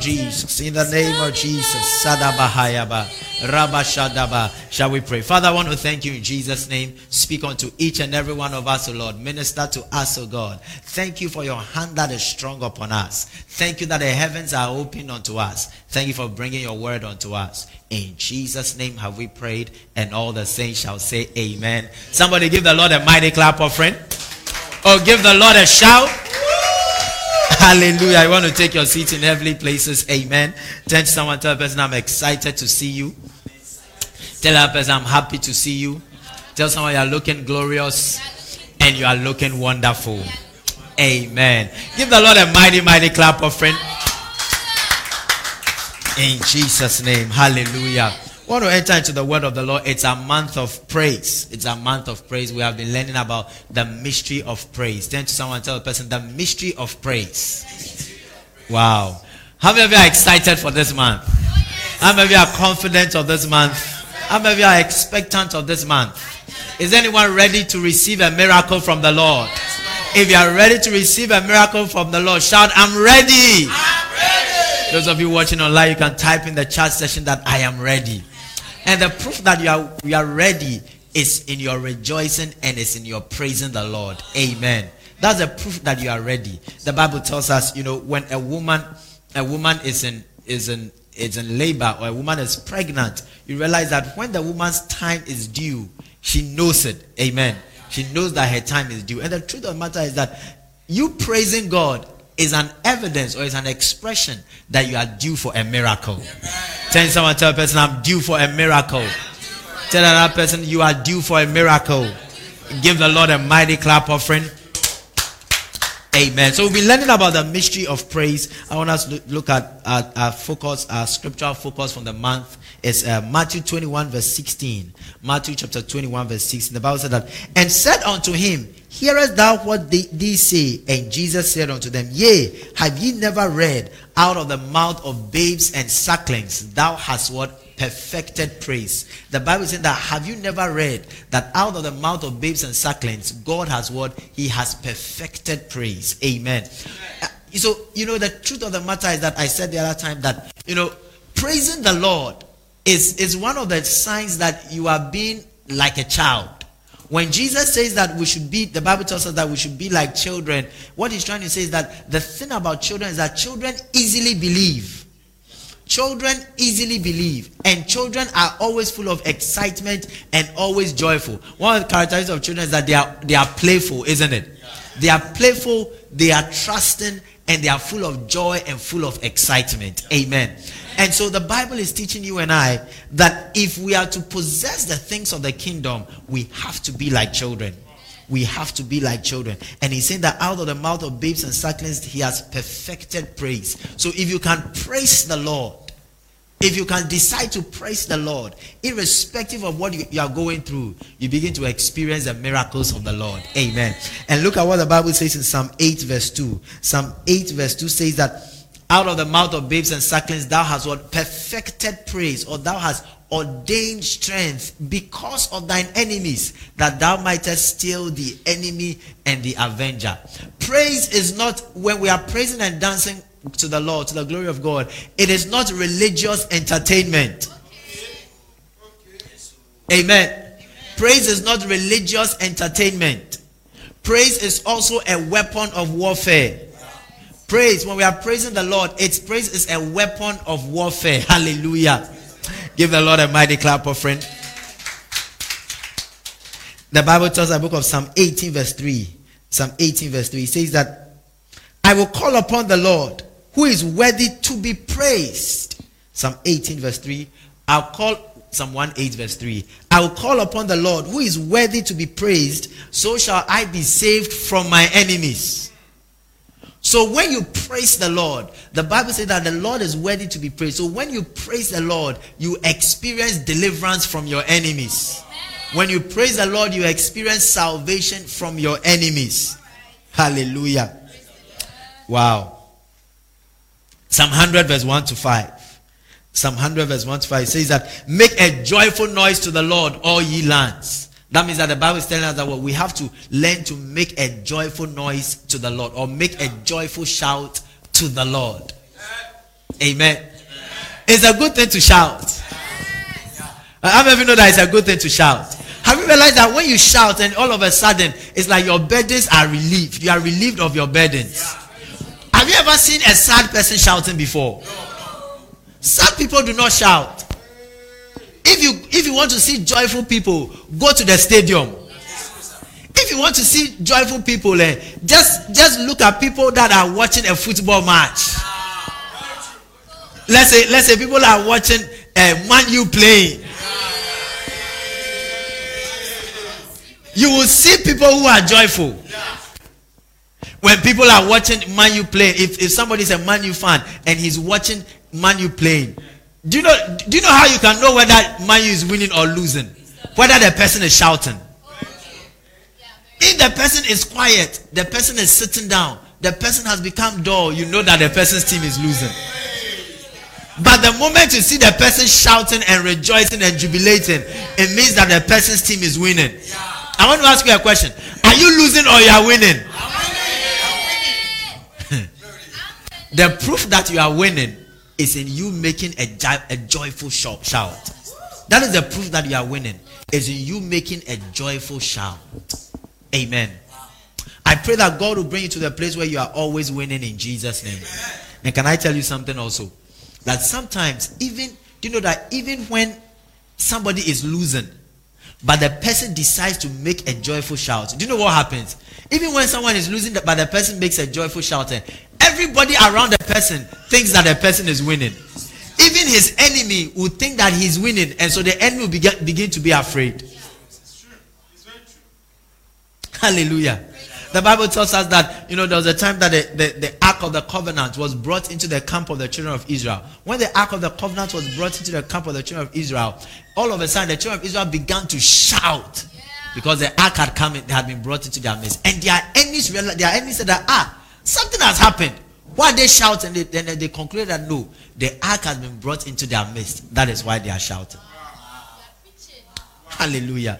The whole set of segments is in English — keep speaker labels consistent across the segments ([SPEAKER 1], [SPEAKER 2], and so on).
[SPEAKER 1] Jesus. In the name of Jesus. Sadabahayaba. Rabashadaba. Shall we pray? Father, I want to thank you in Jesus' name. Speak unto each and every one of us, O Lord. Minister to us, O God. Thank you for your hand that is strong upon us. Thank you that the heavens are open unto us. Thank you for bringing your word unto us. In Jesus' name have we prayed, and all the saints shall say amen. Somebody give the Lord a mighty clap offering. Or oh, give the Lord a shout. Hallelujah. I want to take your seats in heavenly places. Amen. Tell someone, tell a person, I'm excited to see you. Tell that person, I'm happy to see you. Tell someone you're looking glorious and you are looking wonderful. Amen. Give the Lord a mighty, mighty clap offering. In Jesus' name. Hallelujah want to enter into the word of the Lord. It's a month of praise. It's a month of praise. We have been learning about the mystery of praise. Turn to someone tell the person the mystery of praise. Wow. How many of you are excited for this month? How many of you are confident of this month? How many of you are expectant of this month? Is anyone ready to receive a miracle from the Lord? If you are ready to receive a miracle from the Lord, shout, I'm ready. I'm ready. Those of you watching online, you can type in the chat session that I am ready. And the proof that you are, you are ready is in your rejoicing and is in your praising the Lord. Amen. That's a proof that you are ready. The Bible tells us, you know, when a woman, a woman is in, is in, is in labor or a woman is pregnant, you realize that when the woman's time is due, she knows it. Amen. She knows that her time is due. And the truth of the matter is that you praising God is an evidence or is an expression that you are due for a miracle. Tell someone, tell a person, I'm due for a miracle. Tell another person, you are due for a miracle. Give the Lord a mighty clap offering. Amen. So we've been learning about the mystery of praise. I want us to look at our, focus, our scriptural focus from the month is uh, Matthew 21 verse 16. Matthew chapter 21 verse 16. The Bible said that, and said unto him, Hearest thou what they, say? And Jesus said unto them, Yea, have ye never read out of the mouth of babes and sucklings, thou hast what? Perfected praise. The Bible said that have you never read that out of the mouth of babes and sucklings, God has what? He has perfected praise. Amen. Uh, so, you know, the truth of the matter is that I said the other time that, you know, praising the Lord is, is one of the signs that you are being like a child. When Jesus says that we should be, the Bible tells us that we should be like children. What he's trying to say is that the thing about children is that children easily believe. Children easily believe, and children are always full of excitement and always joyful. One of the characteristics of children is that they are they are playful, isn't it? They are playful, they are trusting, and they are full of joy and full of excitement. Amen. And so the Bible is teaching you and I that if we are to possess the things of the kingdom, we have to be like children. We have to be like children. And he's saying that out of the mouth of babes and sucklings, he has perfected praise. So if you can praise the Lord, if you can decide to praise the Lord, irrespective of what you, you, are going through, you begin to experience the miracles of the Lord. Amen. And look at what the Bible says in Psalm 8, verse 2. Psalm 8, verse 2 says that out of the mouth of babes and sucklings, thou hast what? Perfected praise, or thou hast ordained strength because of thine enemies, that thou mightest steal the enemy and the avenger. Praise is not when we are praising and dancing to the Lord, to the glory of God, it is not religious entertainment. Amen. Praise is not religious entertainment. Praise is also a weapon of warfare. Praise, when we are praising the Lord, its praise is a weapon of warfare. Hallelujah. Give the Lord a mighty clap of friend. The Bible tells the book of Psalm 18, verse 3. Psalm 18, verse 3 says that I will call upon the Lord who is worthy to be praised. Psalm 18, verse 3. I'll call Psalm 1 8, verse 3. I will call upon the Lord who is worthy to be praised, so shall I be saved from my enemies. So when you praise the Lord, the Bible says that the Lord is worthy to be praised. So when you praise the Lord, you experience deliverance from your enemies. When you praise the Lord, you experience salvation from your enemies. Hallelujah. Wow. Psalm 100 verse 1 to 5. Psalm 100 verse 1 to 5 says that make a joyful noise to the Lord, all ye lands. That means that the Bible is telling us that well, we have to learn to make a joyful noise to the Lord or make a joyful shout to the Lord. Amen. It's a good thing to shout. How many of you know that it's a good thing to shout? Have you realized that when you shout and all of a sudden it's like your burdens are relieved? You are relieved of your burdens. Have you ever seen a sad person shouting before? Sad people do not shout. If you if you want to see joyful people, go to the stadium. If you want to see joyful people, eh, just just look at people that are watching a football match. Let's say let's say people are watching uh, Man U. You will see people who are joyful. When people are watching Man play, if, if somebody is a Man fan and he's watching Man U playing, do you know do you know how you can know whether Man is winning or losing? Whether the person is shouting. If the person is quiet, the person is sitting down, the person has become dull, you know that the person's team is losing. But the moment you see the person shouting and rejoicing and jubilating, it means that the person's team is winning. I want to ask you a question. Are you losing or you are winning? the proof that you are winning is in you making a, a joyful shout. That is the proof that you are winning. Is in you making a joyful shout. Amen. I pray that God will bring you to the place where you are always winning in Jesus' name. And can I tell you something also? That sometimes, even, do you know that even when somebody is losing, but the person decides to make a joyful shout, do you know what happens? Even when someone is losing, but the person makes a joyful shout, eh, everybody around the person thinks that the person is winning. Even his enemy will think that he's winning, and so the enemy will begin, begin to be afraid. Hallelujah. The Bible tells us that, you know, there was a time that the, the, the, Ark of the Covenant was brought into the camp of the children of Israel. When the Ark of the Covenant was brought into the camp of the children of Israel, all of a sudden the children of Israel began to shout because the Ark had come in, had been brought into their midst. And their enemies realized, their enemies said that, ah, something has happened. Why they shout? And they, then they conclude that no, the Ark has been brought into their midst. That is why they are shouting. Hallelujah.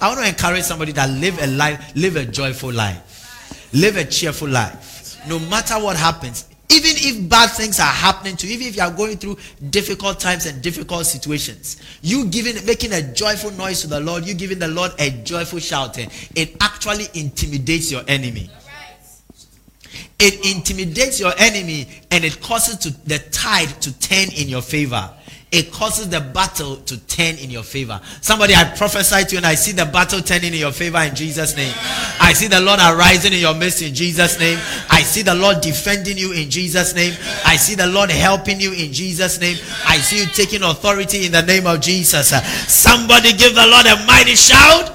[SPEAKER 1] I want to encourage somebody that live a life, live a joyful life, live a cheerful life. No matter what happens, even if bad things are happening to you, even if you are going through difficult times and difficult situations, you giving making a joyful noise to the Lord, you giving the Lord a joyful shouting, it actually intimidates your enemy. It intimidates your enemy and it causes to, the tide to turn in your favor it causes the battle to turn in your favor. Somebody, I prophesy to you and I see the battle turning in your favor in Jesus' name. I see the Lord arising in your midst in Jesus' name. I see the Lord defending you in Jesus' name. I see the Lord helping you in Jesus' name. I see you taking authority in the name of Jesus. Somebody give the Lord a mighty shout.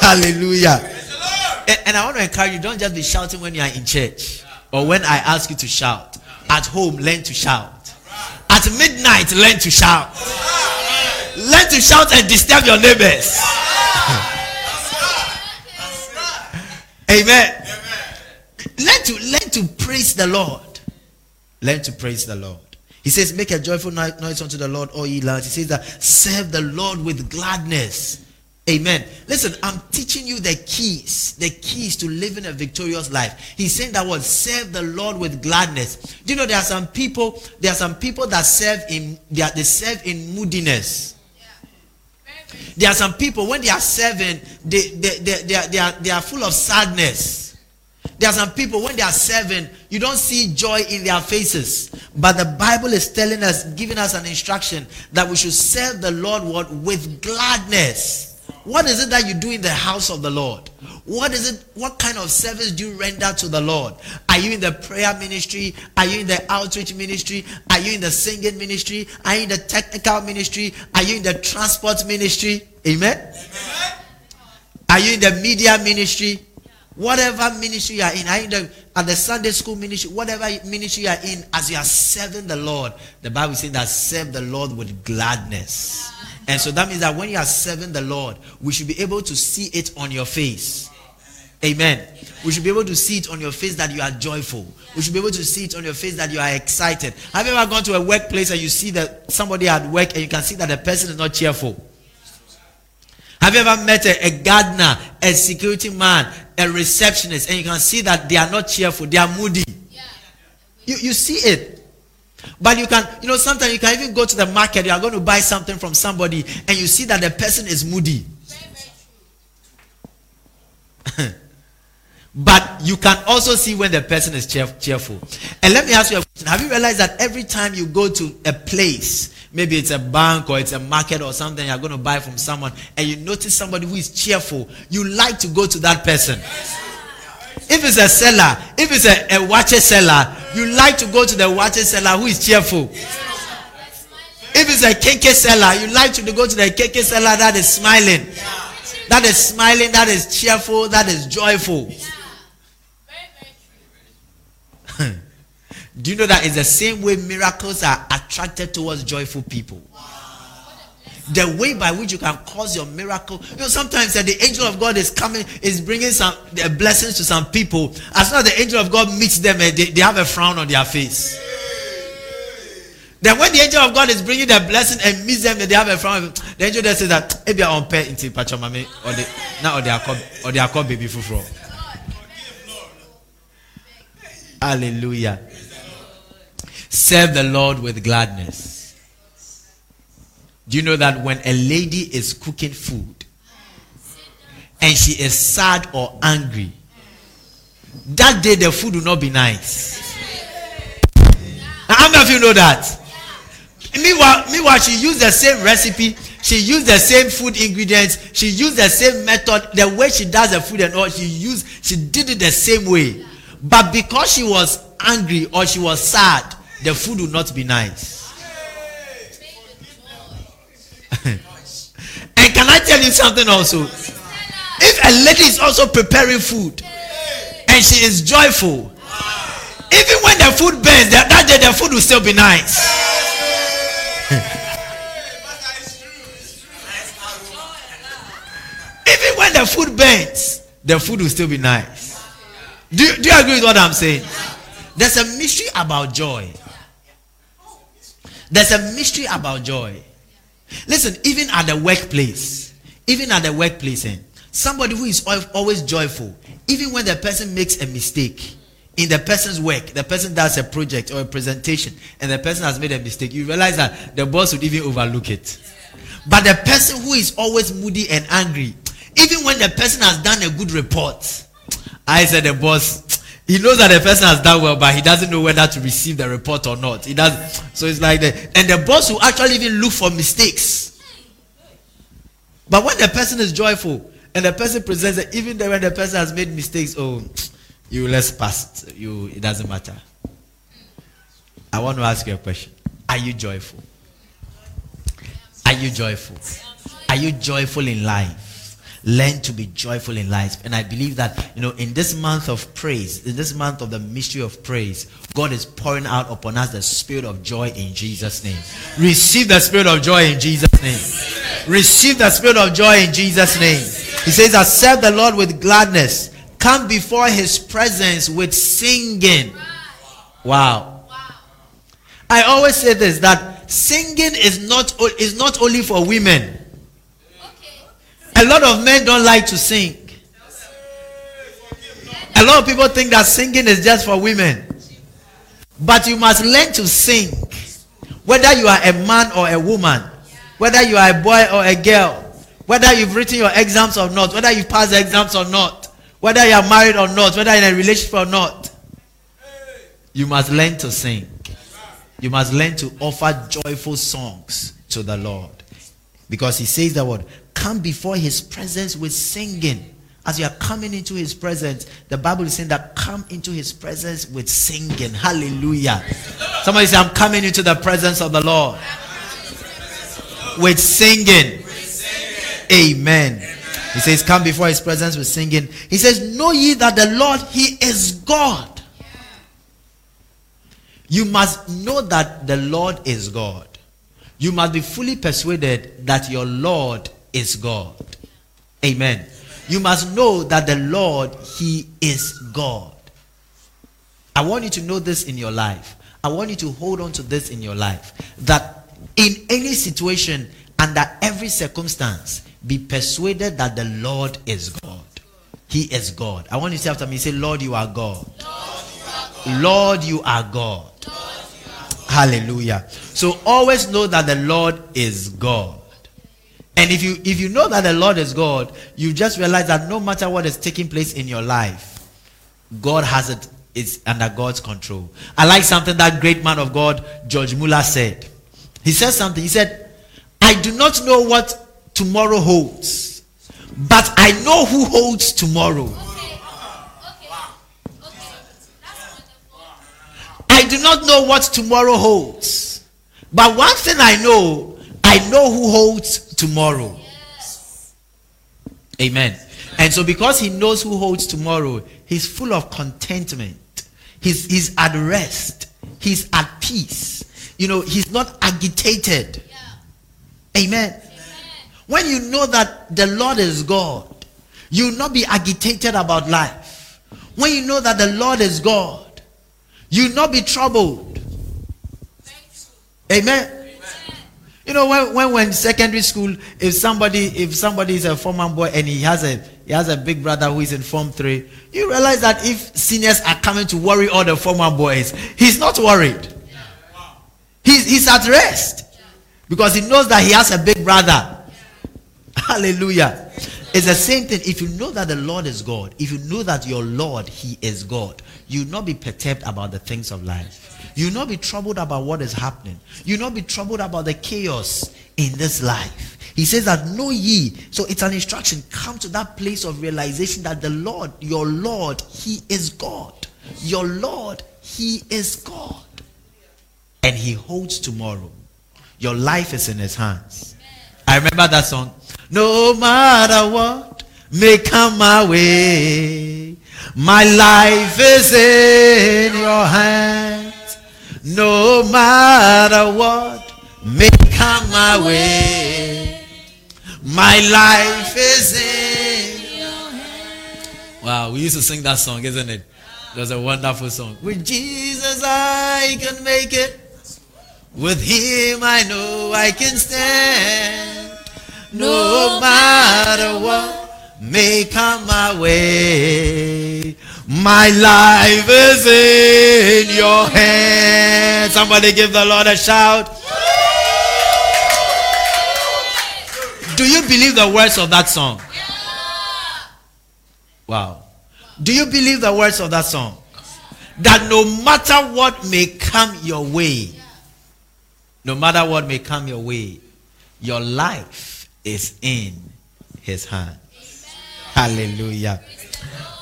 [SPEAKER 1] Hallelujah. And I want to encourage you, don't just be shouting when you are in church or when I ask you to shout. At home, learn to shout. At midnight, learn to shout. Learn to shout and disturb your neighbors. Amen. Learn to learn to praise the Lord. Learn to praise the Lord. He says, Make a joyful noise unto the Lord, all ye lands. He says that serve the Lord with gladness. Amen. Listen, I'm teaching you the keys, the keys to living a victorious life. He's saying that word, serve the Lord with gladness. Do you know there are some people, there are some people that serve in they, are, they serve in moodiness. There are some people when they are serving, they, they, they, they, are, they, are, they are full of sadness. There are some people when they are serving, you don't see joy in their faces. But the Bible is telling us, giving us an instruction that we should serve the Lord with gladness. What is it that you do in the house of the Lord? What is it? What kind of service do you render to the Lord? Are you in the prayer ministry? Are you in the outreach ministry? Are you in the singing ministry? Are you in the technical ministry? Are you in the transport ministry? Amen. Amen. Are you in the media ministry? Whatever ministry you are in, are you in the, at the Sunday school ministry, whatever ministry you are in, as you are serving the Lord, the Bible says that serve the Lord with gladness. And so that means that when you are serving the Lord, we should be able to see it on your face. Amen. We should be able to see it on your face that you are joyful. We should be able to see it on your face that you are excited. Have you ever gone to a workplace and you see that somebody at work and you can see that the person is not cheerful? Have you ever met a, a gardener, a security man, a receptionist, and you can see that they are not cheerful, they are moody? You, you see it. But you can, you know, sometimes you can even go to the market, you are going to buy something from somebody, and you see that the person is moody. but you can also see when the person is cheer- cheerful. And let me ask you a question Have you realized that every time you go to a place, maybe it's a bank or it's a market or something you're going to buy from someone, and you notice somebody who is cheerful, you like to go to that person? If it's a seller, if it's a, a seller, you like to go to the waakye seller who is cheerful. If it's a kenkey seller, you like to go to the kenkey seller that is smiling. That is smiling, that is cheerful, that is joyful. Do you know that it's the same way miracles are attracted towards joyful people? The way by which you can cause your miracle. You know, sometimes that the angel of God is coming, is bringing some uh, blessings to some people. As soon as the angel of God meets them, eh, they, they have a frown on their face. Then when the angel of God is bringing the blessing and meets them, they have a frown. The angel just says that eh, maybe I on pay into Pachamame or the now or they are called or they are called baby fufro. Hallelujah. Serve the Lord with gladness. Do you know that when a lady is cooking food and she is sad or angry, that day the food will not be nice? Now, how many of you know that? Meanwhile, meanwhile, she used the same recipe, she used the same food ingredients, she used the same method, the way she does the food and all, she used, she did it the same way. But because she was angry or she was sad, the food would not be nice. and can I tell you something also? If a lady is also preparing food and she is joyful, even when the food burns, that, day the food will still be nice. even when the food burns, the food will still be nice. Do, do you agree with what I'm saying? There's a mystery about joy. There's a mystery about joy. Listen, even at the workplace, even at the workplace, eh, somebody who is always joyful, even when the person makes a mistake in the person's work, the person does a project or a presentation, and the person has made a mistake, you realize that the boss would even overlook it. But the person who is always moody and angry, even when the person has done a good report, I said the boss, he knows that the person has done well, but he doesn't know whether to receive the report or not. He does. So it's like the and the boss will actually even look for mistakes. But when the person is joyful and the person presents it, even when the person has made mistakes, oh, you let's pass. You it doesn't matter. I want to ask you a question. Are you joyful? Are you joyful? Are you joyful in life? Learn to be joyful in life. And I believe that, you know, in this month of praise, in this month of the mystery of praise, God is pouring out upon us the spirit of joy in Jesus' name. Receive the spirit of joy in Jesus' name. Receive the spirit of joy in Jesus' name. He says, Accept the Lord with gladness. Come before his presence with singing. Wow. I always say this that singing is not is not only for women. A lot of men don't like to sing. A lot of people think that singing is just for women. But you must learn to sing. Whether you are a man or a woman, whether you are a boy or a girl, whether you've written your exams or not, whether you pass the exams or not, whether you are married or not, whether in a relationship or not, you must learn to sing. You must learn to offer joyful songs to the Lord. Because he says the word, come before his presence with singing. As you are coming into his presence, the Bible is saying that come into his presence with singing. Hallelujah. Somebody say, I'm coming into the presence of the Lord with singing. Amen. He says, Come before his presence with singing. He says, Know ye that the Lord, he is God. You must know that the Lord is God. You must be fully persuaded that your Lord is God. Amen. You must know that the Lord, He is God. I want you to know this in your life. I want you to hold on to this in your life. That in any situation, under every circumstance, be persuaded that the Lord is God. He is God. I want you to say after me, say, Lord, you are God. Lord, you are God. Lord, you are God. Hallelujah. So always know that the Lord is God. And if you if you know that the Lord is God, you just realize that no matter what is taking place in your life, God has it is under God's control. I like something that great man of God George Muller said. He said something. He said, "I do not know what tomorrow holds, but I know who holds tomorrow." I do not know what tomorrow holds. But one thing I know, I know who holds tomorrow. Yes. Amen. And so, because he knows who holds tomorrow, he's full of contentment. He's, he's at rest. He's at peace. You know, he's not agitated. Yeah. Amen. Amen. When you know that the Lord is God, you will not be agitated about life. When you know that the Lord is God, you will not be troubled. Amen. You know, when, when when secondary school, if somebody if somebody is a former boy and he has a he has a big brother who is in form three, you realize that if seniors are coming to worry all the former boys, he's not worried. He's he's at rest because he knows that he has a big brother. Hallelujah. It's the same thing. If you know that the Lord is God, if you know that your Lord, He is God, you will not be perturbed about the things of life. You not be troubled about what is happening. You not be troubled about the chaos in this life. He says that know ye. So it's an instruction. Come to that place of realization that the Lord, your Lord, He is God. Your Lord, He is God. And He holds tomorrow. Your life is in His hands. I remember that song. No matter what may come my way, my life is in your hands. No matter what may come my way, my life is in your hands. Wow, we used to sing that song, isn't it? It was a wonderful song. With Jesus, I can make it. With Him, I know I can stand. No matter what may come my way. My life is in your hands. Somebody give the Lord a shout. Do you believe the words of that song? Wow. Do you believe the words of that song? That no matter what may come your way, no matter what may come your way, your life is in his hands. Hallelujah.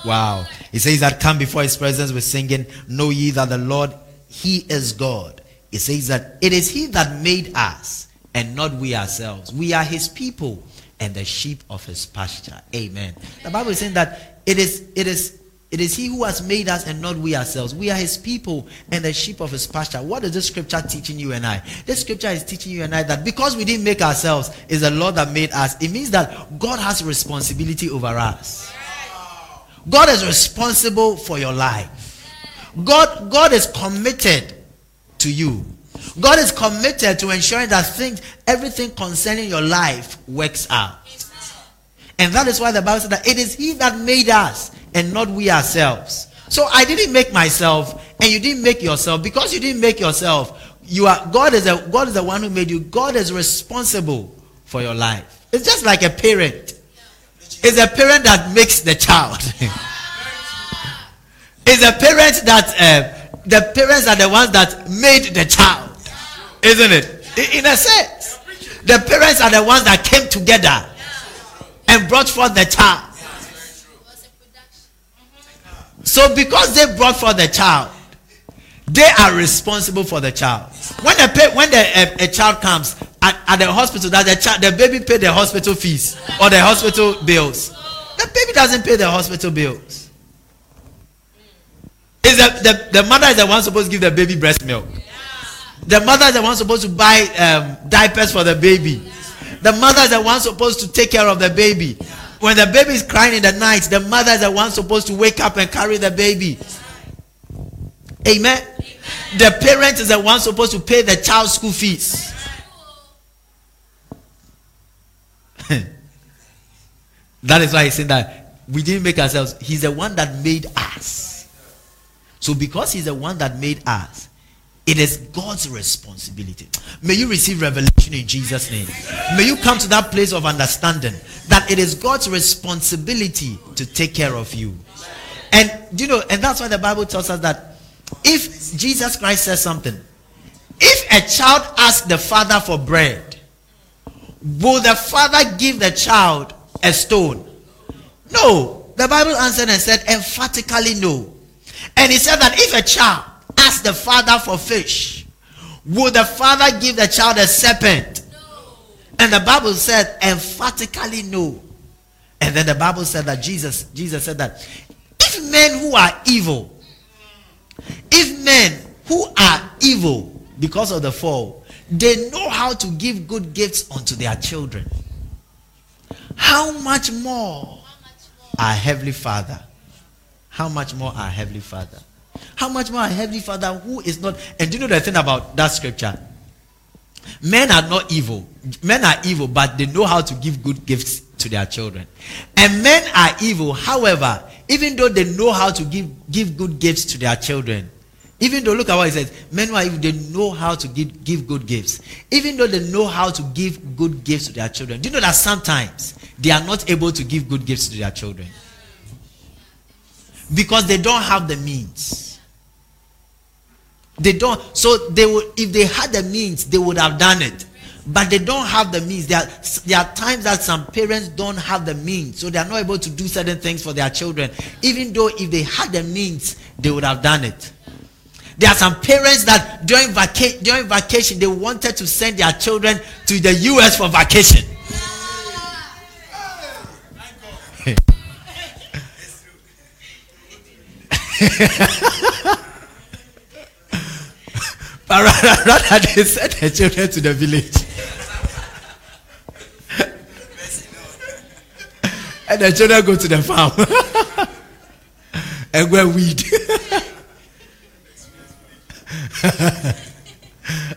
[SPEAKER 1] Wow. He says that come before his presence with singing, Know ye that the Lord, he is God. He says that it is he that made us and not we ourselves. We are his people and the sheep of his pasture. Amen. The Bible is saying that it is it is it is he who has made us and not we ourselves. We are his people and the sheep of his pasture. What is this scripture teaching you and I? This scripture is teaching you and I that because we didn't make ourselves, is the Lord that made us. It means that God has responsibility over us. God is responsible for your life. God, God is committed to you. God is committed to ensuring that things, everything concerning your life works out. And that is why the Bible said that it is He that made us and not we ourselves. So I didn't make myself, and you didn't make yourself. Because you didn't make yourself, you are God is a God is the one who made you. God is responsible for your life. It's just like a parent. It's a parent that makes the child. it's a parent that uh, the parents are the ones that made the child, isn't it? In a sense, the parents are the ones that came together and brought forth the child. So, because they brought forth the child, they are responsible for the child. When a when the, a, a child comes, at, at the hospital that the child, the baby pay the hospital fees or the hospital bills. The baby doesn't pay the hospital bills. Is the, the, the mother is the one supposed to give the baby breast milk. The mother is the one supposed to buy um, diapers for the baby. The mother is the one supposed to take care of the baby. When the baby is crying in the night, the mother is the one supposed to wake up and carry the baby. Amen. Amen. The parent is the one supposed to pay the child's school fees. that is why he's saying that we didn't make ourselves. He's the one that made us. So because he's the one that made us, it is God's responsibility. May you receive revelation in Jesus' name. May you come to that place of understanding that it is God's responsibility to take care of you. And you know, and that's why the Bible tells us that if Jesus Christ says something, if a child asks the father for bread, will the father give the child a stone? No. The Bible answered and said emphatically no. And he said that if a child asks the father for fish, will the father give the child a serpent? No. And the Bible said emphatically no. And then the Bible said that Jesus, Jesus said that if men who are evil, if men who are evil because of the fall, they know how to give good gifts unto their children. How much more our Heavenly Father? How much more our Heavenly Father? How much more our Heavenly Father who is not. And do you know the thing about that scripture? Men are not evil. Men are evil, but they know how to give good gifts to their children. And men are evil, however, even though they know how to give, give good gifts to their children, even though, look at what he says, men who are they know how to give, give good gifts. Even though they know how to give good gifts to their children, do you know that sometimes they are not able to give good gifts to their children? Because they don't have the means. They don't. So they would, if they had the means, they would have done it. But they don't have the means. There are, there are times that some parents don't have the means, so they are not able to do certain things for their children. Even though if they had the means, they would have done it. There are some parents that during, vaca- during vacation they wanted to send their children to the US for vacation. but rather, rather they sent their children to the village. and the children go to the farm and go weed.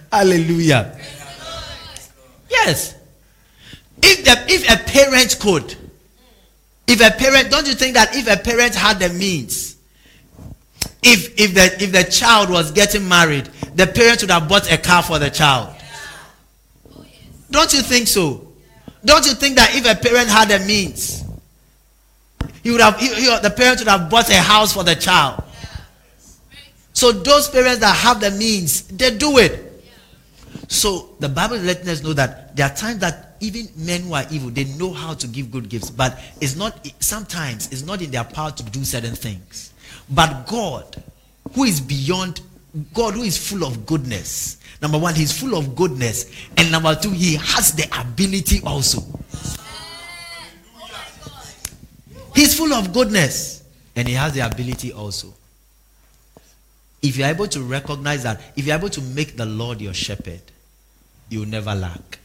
[SPEAKER 1] Hallelujah. Yes. If the if a parent could, if a parent, don't you think that if a parent had the means, if if the if the child was getting married, the parents would have bought a car for the child. Don't you think so? Don't you think that if a parent had the means, he would have he, he, the parents would have bought a house for the child? So those parents that have the means, they do it. So the Bible is letting us know that there are times that even men who are evil, they know how to give good gifts, but it's not sometimes it's not in their power to do certain things. But God, who is beyond God, who is full of goodness. Number one, He's full of goodness, and number two, He has the ability also. He's full of goodness, and He has the ability also. If you're able to recognize that, if you're able to make the Lord your shepherd, you'll never lack.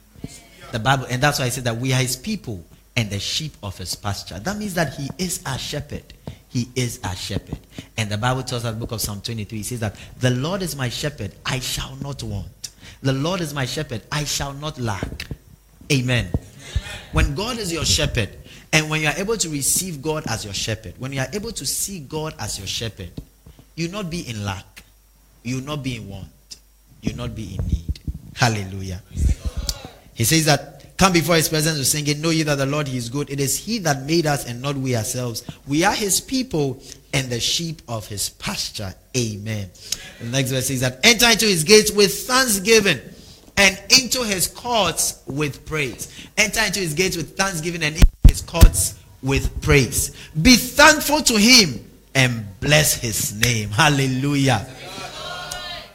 [SPEAKER 1] The Bible, and that's why I said that we are his people and the sheep of his pasture. That means that he is our shepherd. He is our shepherd. And the Bible tells us, the book of Psalm 23, it says that the Lord is my shepherd, I shall not want. The Lord is my shepherd, I shall not lack. Amen. Amen. When God is your shepherd, and when you are able to receive God as your shepherd, when you are able to see God as your shepherd, you'll not be in lack. You'll not be in want. You'll not be in need. Hallelujah. He says that come before his presence with singing, know ye that the Lord he is good. It is he that made us and not we ourselves. We are his people and the sheep of his pasture. Amen. The next verse says that enter into his gates with thanksgiving and into his courts with praise. Enter into his gates with thanksgiving and into his courts with praise. Be thankful to him and bless his name. Hallelujah.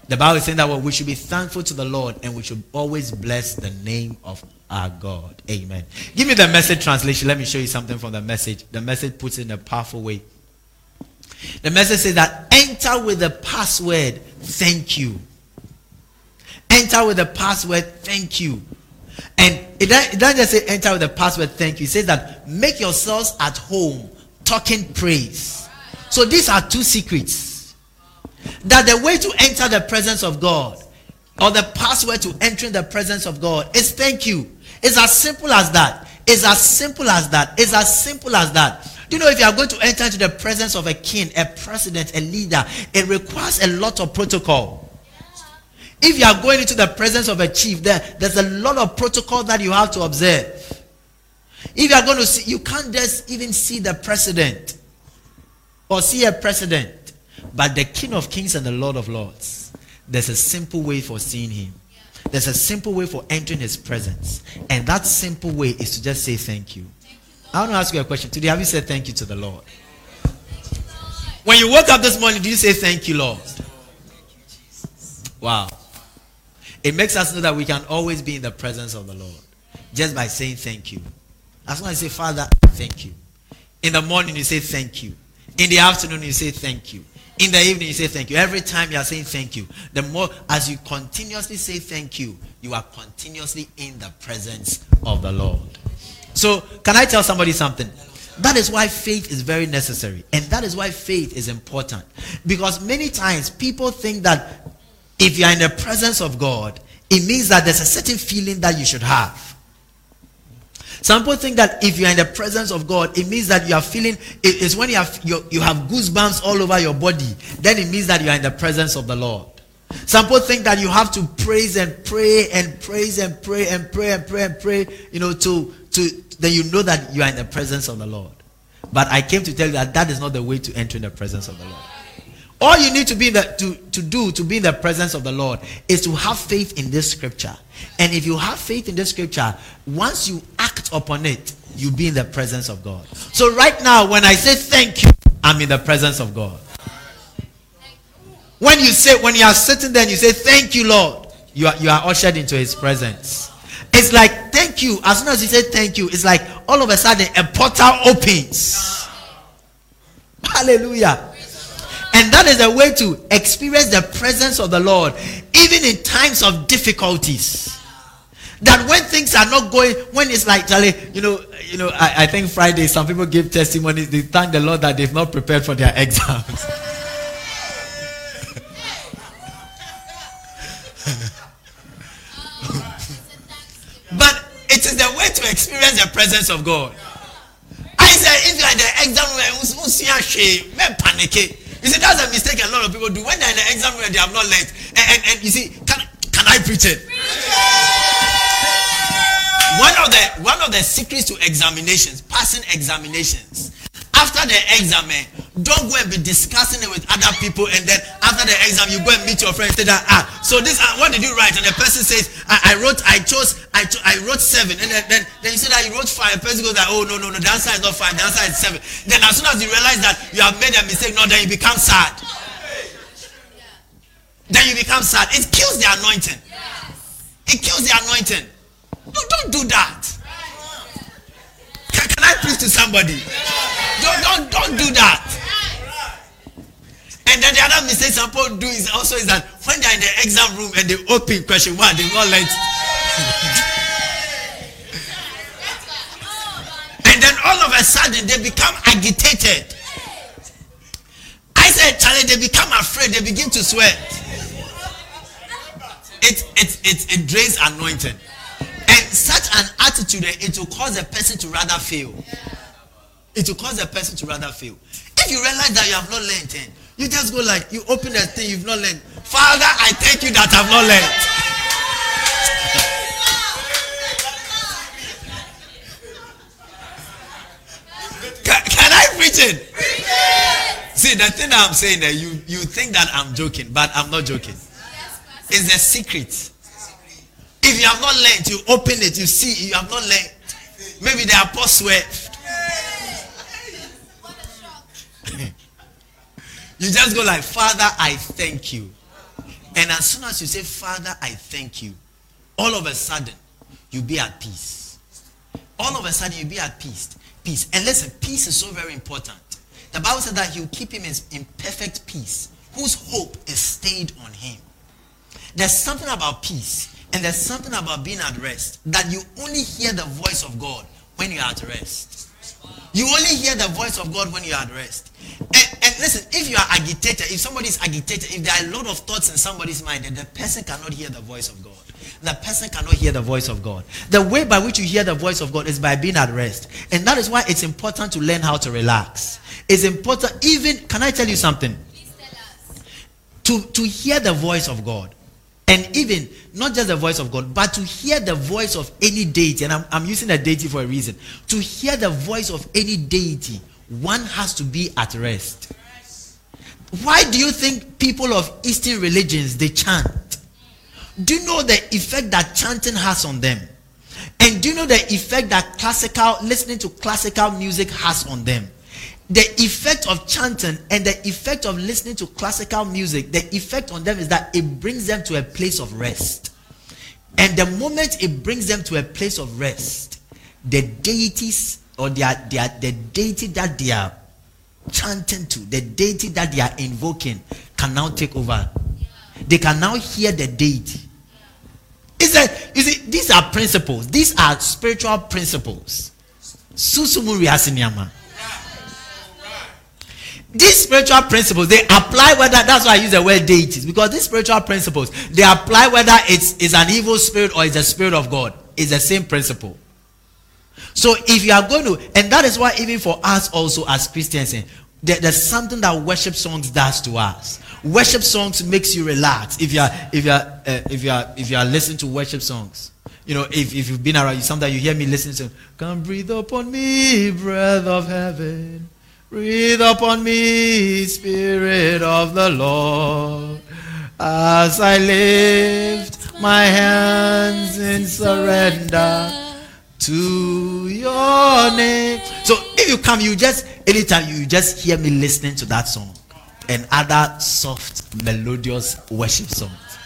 [SPEAKER 1] The Bible is saying that well, we should be thankful to the Lord and we should always bless the name of our God. Amen. Give me the message translation. Let me show you something from the message. The message puts it in a powerful way. The message says that enter with the password, thank you. Enter with the password, thank you. And it doesn't just say enter with the password, thank you. It says that make yourselves at home talking praise. So these are two secrets. That the way to enter the presence of God or the password to entering the presence of God is thank you. It's as simple as that. It's as simple as that. It's as simple as that. Do you know if you are going to enter into the presence of a king, a president, a leader, it requires a lot of protocol. If you are going into the presence of a chief, there, there's a lot of protocol that you have to observe. If you are going to see, you can't just even see the president or see a president, but the King of Kings and the Lord of Lords. There's a simple way for seeing him. There's a simple way for entering his presence. And that simple way is to just say thank you. I want to ask you a question. Today, have you said thank you to the Lord? When you woke up this morning, do you say thank you, Lord? Wow. It makes us know that we can always be in the presence of the Lord just by saying thank you. As long as you say, Father, thank you. In the morning, you say thank you. In the afternoon, you say thank you. In the evening, you say thank you. Every time you are saying thank you, the more as you continuously say thank you, you are continuously in the presence of the Lord. So, can I tell somebody something? That is why faith is very necessary. And that is why faith is important. Because many times people think that if you are in the presence of God, it means that there's a certain feeling that you should have. Some people think that if you are in the presence of God, it means that you are feeling it is when you have you, you have goosebumps all over your body. Then it means that you are in the presence of the Lord. Some people think that you have to praise and pray and praise and pray and pray and pray and pray, you know, to to then you know that you are in the presence of the Lord. But I came to tell you that that is not the way to enter in the presence of the Lord. All you need to be the, to, to do to be in the presence of the Lord is to have faith in this scripture. And if you have faith in this scripture, once you act upon it, you be in the presence of God. So right now, when I say thank you, I'm in the presence of God. When you say, when you are sitting there and you say, Thank you, Lord, you are you are ushered into his presence. It's like thank you. As soon as you say thank you, it's like all of a sudden a portal opens. Hallelujah. And that is a way to experience the presence of the Lord, even in times of difficulties. That when things are not going, when it's like Charlie, you know, you know, I, I think Friday some people give testimonies. They thank the Lord that they've not prepared for their exams. but it is the way to experience the presence of God. I said, if you are the exam, you panic. You see, that's a mistake a lot of people do. When they're in the exam room, they have not learned. And, and, and you see, can, can I preach it? One of the one of the secrets to examinations, passing examinations, after the exam, eh, don't go and be discussing it with other people, and then after the exam, you go and meet your friend and say that ah, so this uh, what did you write? And the person says, I, I wrote, I chose, I, cho- I wrote seven, and then, then then you say that you wrote five. The person goes that oh no no no, the answer is not five, the answer is seven. Then as soon as you realize that you have made a mistake, no, then you become sad. Then you become sad. It kills the anointing. It kills the anointing. No, don't do that. Can, can I preach to somebody? Don't, don't, don't do that. And then the other mistake some people do is also is that when they're in the exam room and they open question one, they not let. and then all of a sudden they become agitated. I said, Charlie, they become afraid. They begin to sweat. It it it, it drains anointing. And such an attitude, eh, it will cause a person to rather fail. It will cause a person to rather fail. If you realize that you have not learned, then you just go like, you open a thing you've not learned. Father, I thank you that I've not learned. can, I preach it? See, the thing I'm saying that you, you think that I'm joking, but I'm not joking. Oh, it's a secret. If you have not learned, you open it, you see, you have not learned. Maybe the apostle sweat. you just go like, Father, I thank you. And as soon as you say, Father, I thank you, all of a sudden, you be at peace. All of a sudden, you be at peace. Peace. And listen, peace is so very important. The Bible said that he'll keep him in perfect peace, whose hope is stayed on him. There's something about peace and there's something about being at rest that you only hear the voice of God when you're at rest. You only hear the voice of God when you're at rest. And, and listen, if you are agitated, if somebody is agitated, if there are a lot of thoughts in somebody's mind, then the person cannot hear the voice of God. the person cannot hear the voice of God. The way by which you hear the voice of God is by being at rest. And that is why it's important to learn how to relax. It's important, even, can I tell you something? To, to hear the voice of God. And even, not just the voice of God, but to hear the voice of any deity. And I'm, I'm using a deity for a reason. To hear the voice of any deity, one has to be at rest. Why do you think people of Eastern religions they chant? Do you know the effect that chanting has on them? And do you know the effect that classical listening to classical music has on them? The effect of chanting and the effect of listening to classical music, the effect on them is that it brings them to a place of rest. And the moment it brings them to a place of rest, the deities or their, their, the deity that they are chanting to, the deity that they are invoking, can now take over. They can now hear the deity. It's a, you see, these are principles. These are spiritual principles. Susumuri asinyama. These spiritual principles they apply whether that's why I use the word deities because these spiritual principles they apply whether it's, it's an evil spirit or it's a spirit of God. It's the same principle. So if you are going to, and that is why even for us also as Christians, eh, there, there's something that worship songs does to us. Worship songs makes you relax. If you are, if you are, uh, if you are, if you are listening to worship songs, you know, if, if you've been around, sometimes you hear me listening to, "Come breathe upon me, breath of heaven, breathe upon me, Spirit of the Lord, as I lift my hands in surrender." to your name. So if you come, you just anytime you just hear me listening to that song and other soft, melodious worship songs.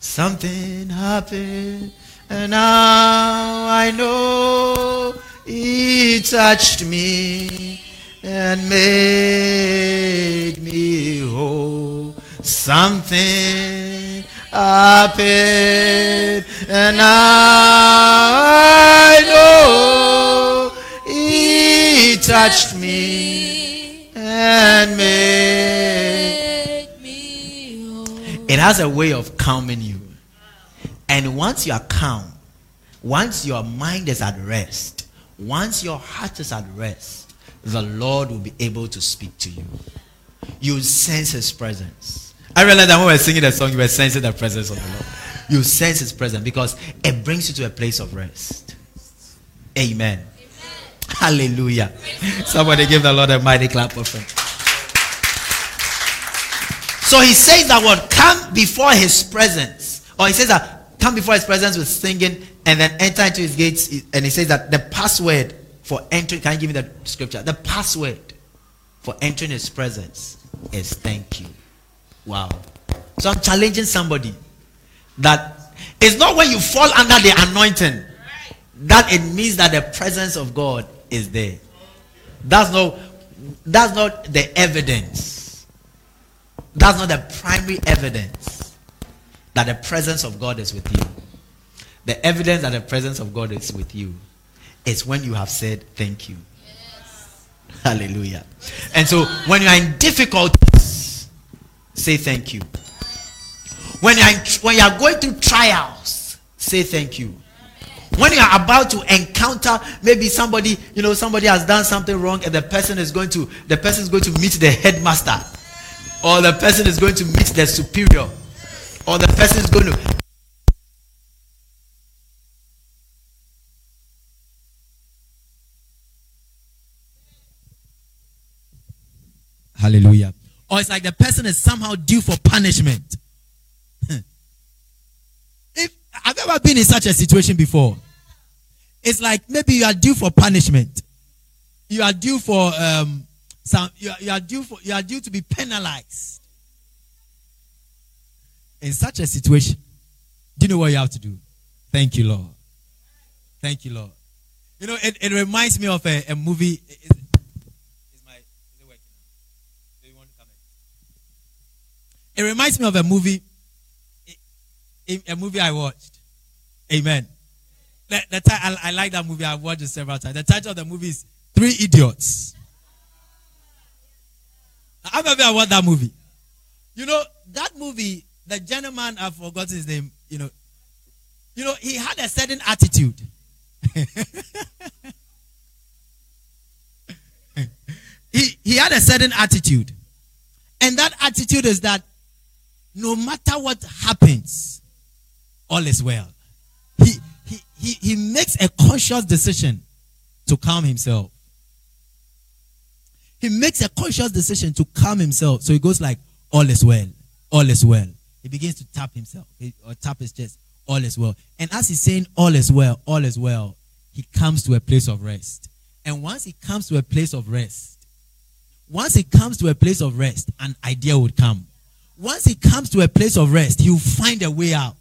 [SPEAKER 1] Something happened, and now I know He touched me and made me whole. Something happened, and I know He touched me and made me whole. It has a way of calming you, and once you are calm, once your mind is at rest, once your heart is at rest, the Lord will be able to speak to you. You sense His presence I realized that when we were singing the song, you were sensing the presence of the Lord. You sense His presence because it brings you to a place of rest. Amen. Amen. Hallelujah. Somebody give the Lord a mighty clap of praise. So he says that word, come before his presence. Or he says that come before his presence with singing and then enter into his gates. And he says that the password for entering, can you give me the scripture? The password for entering his presence is thank you. Wow. So I'm challenging somebody that it's not when you fall under the anointing that it means that the presence of God is there. That's not that's not the evidence. That's not the primary evidence that the presence of God is with you. The evidence that the presence of God is with you is when you have said thank you. Yes. Hallelujah. And so when you are in difficulties, say thank you. When you, are, when you are going through trials, say thank you. When you are about to encounter maybe somebody, you know, somebody has done something wrong and the person is going to the person is going to meet the headmaster or the person is going to meet the superior or the person is going to Hallelujah or it's like the person is somehow due for punishment. if I've ever been in such a situation before, it's like maybe you are due for punishment. You are due for um, some. You are, you are due for. You are due to be penalized. In such a situation, do you know what you have to do? Thank you, Lord. Thank you, Lord. You know, it, it reminds me of a, a movie. It reminds me of a movie, a movie I watched. Amen. The, the I, like that movie. I've watched it several times. The title of the movie is Three Idiots. Of you watched that movie? You know, that movie, the gentleman, I've forgotten his name. you know, you know, he had a certain attitude. he, he had a certain attitude. And that attitude is that no matter what happens, all is well. He, he, he, he makes a conscious decision to calm himself. He makes a conscious decision to calm himself. So he goes like, all is well. All is well. He begins to tap himself or tap his chest. All is well. And as he's saying, all is well, all is well, he comes to a place of rest. And once he comes to a place of rest, once he comes to a place of rest, an idea would come. Once he comes to a place of rest, he'll find a way out.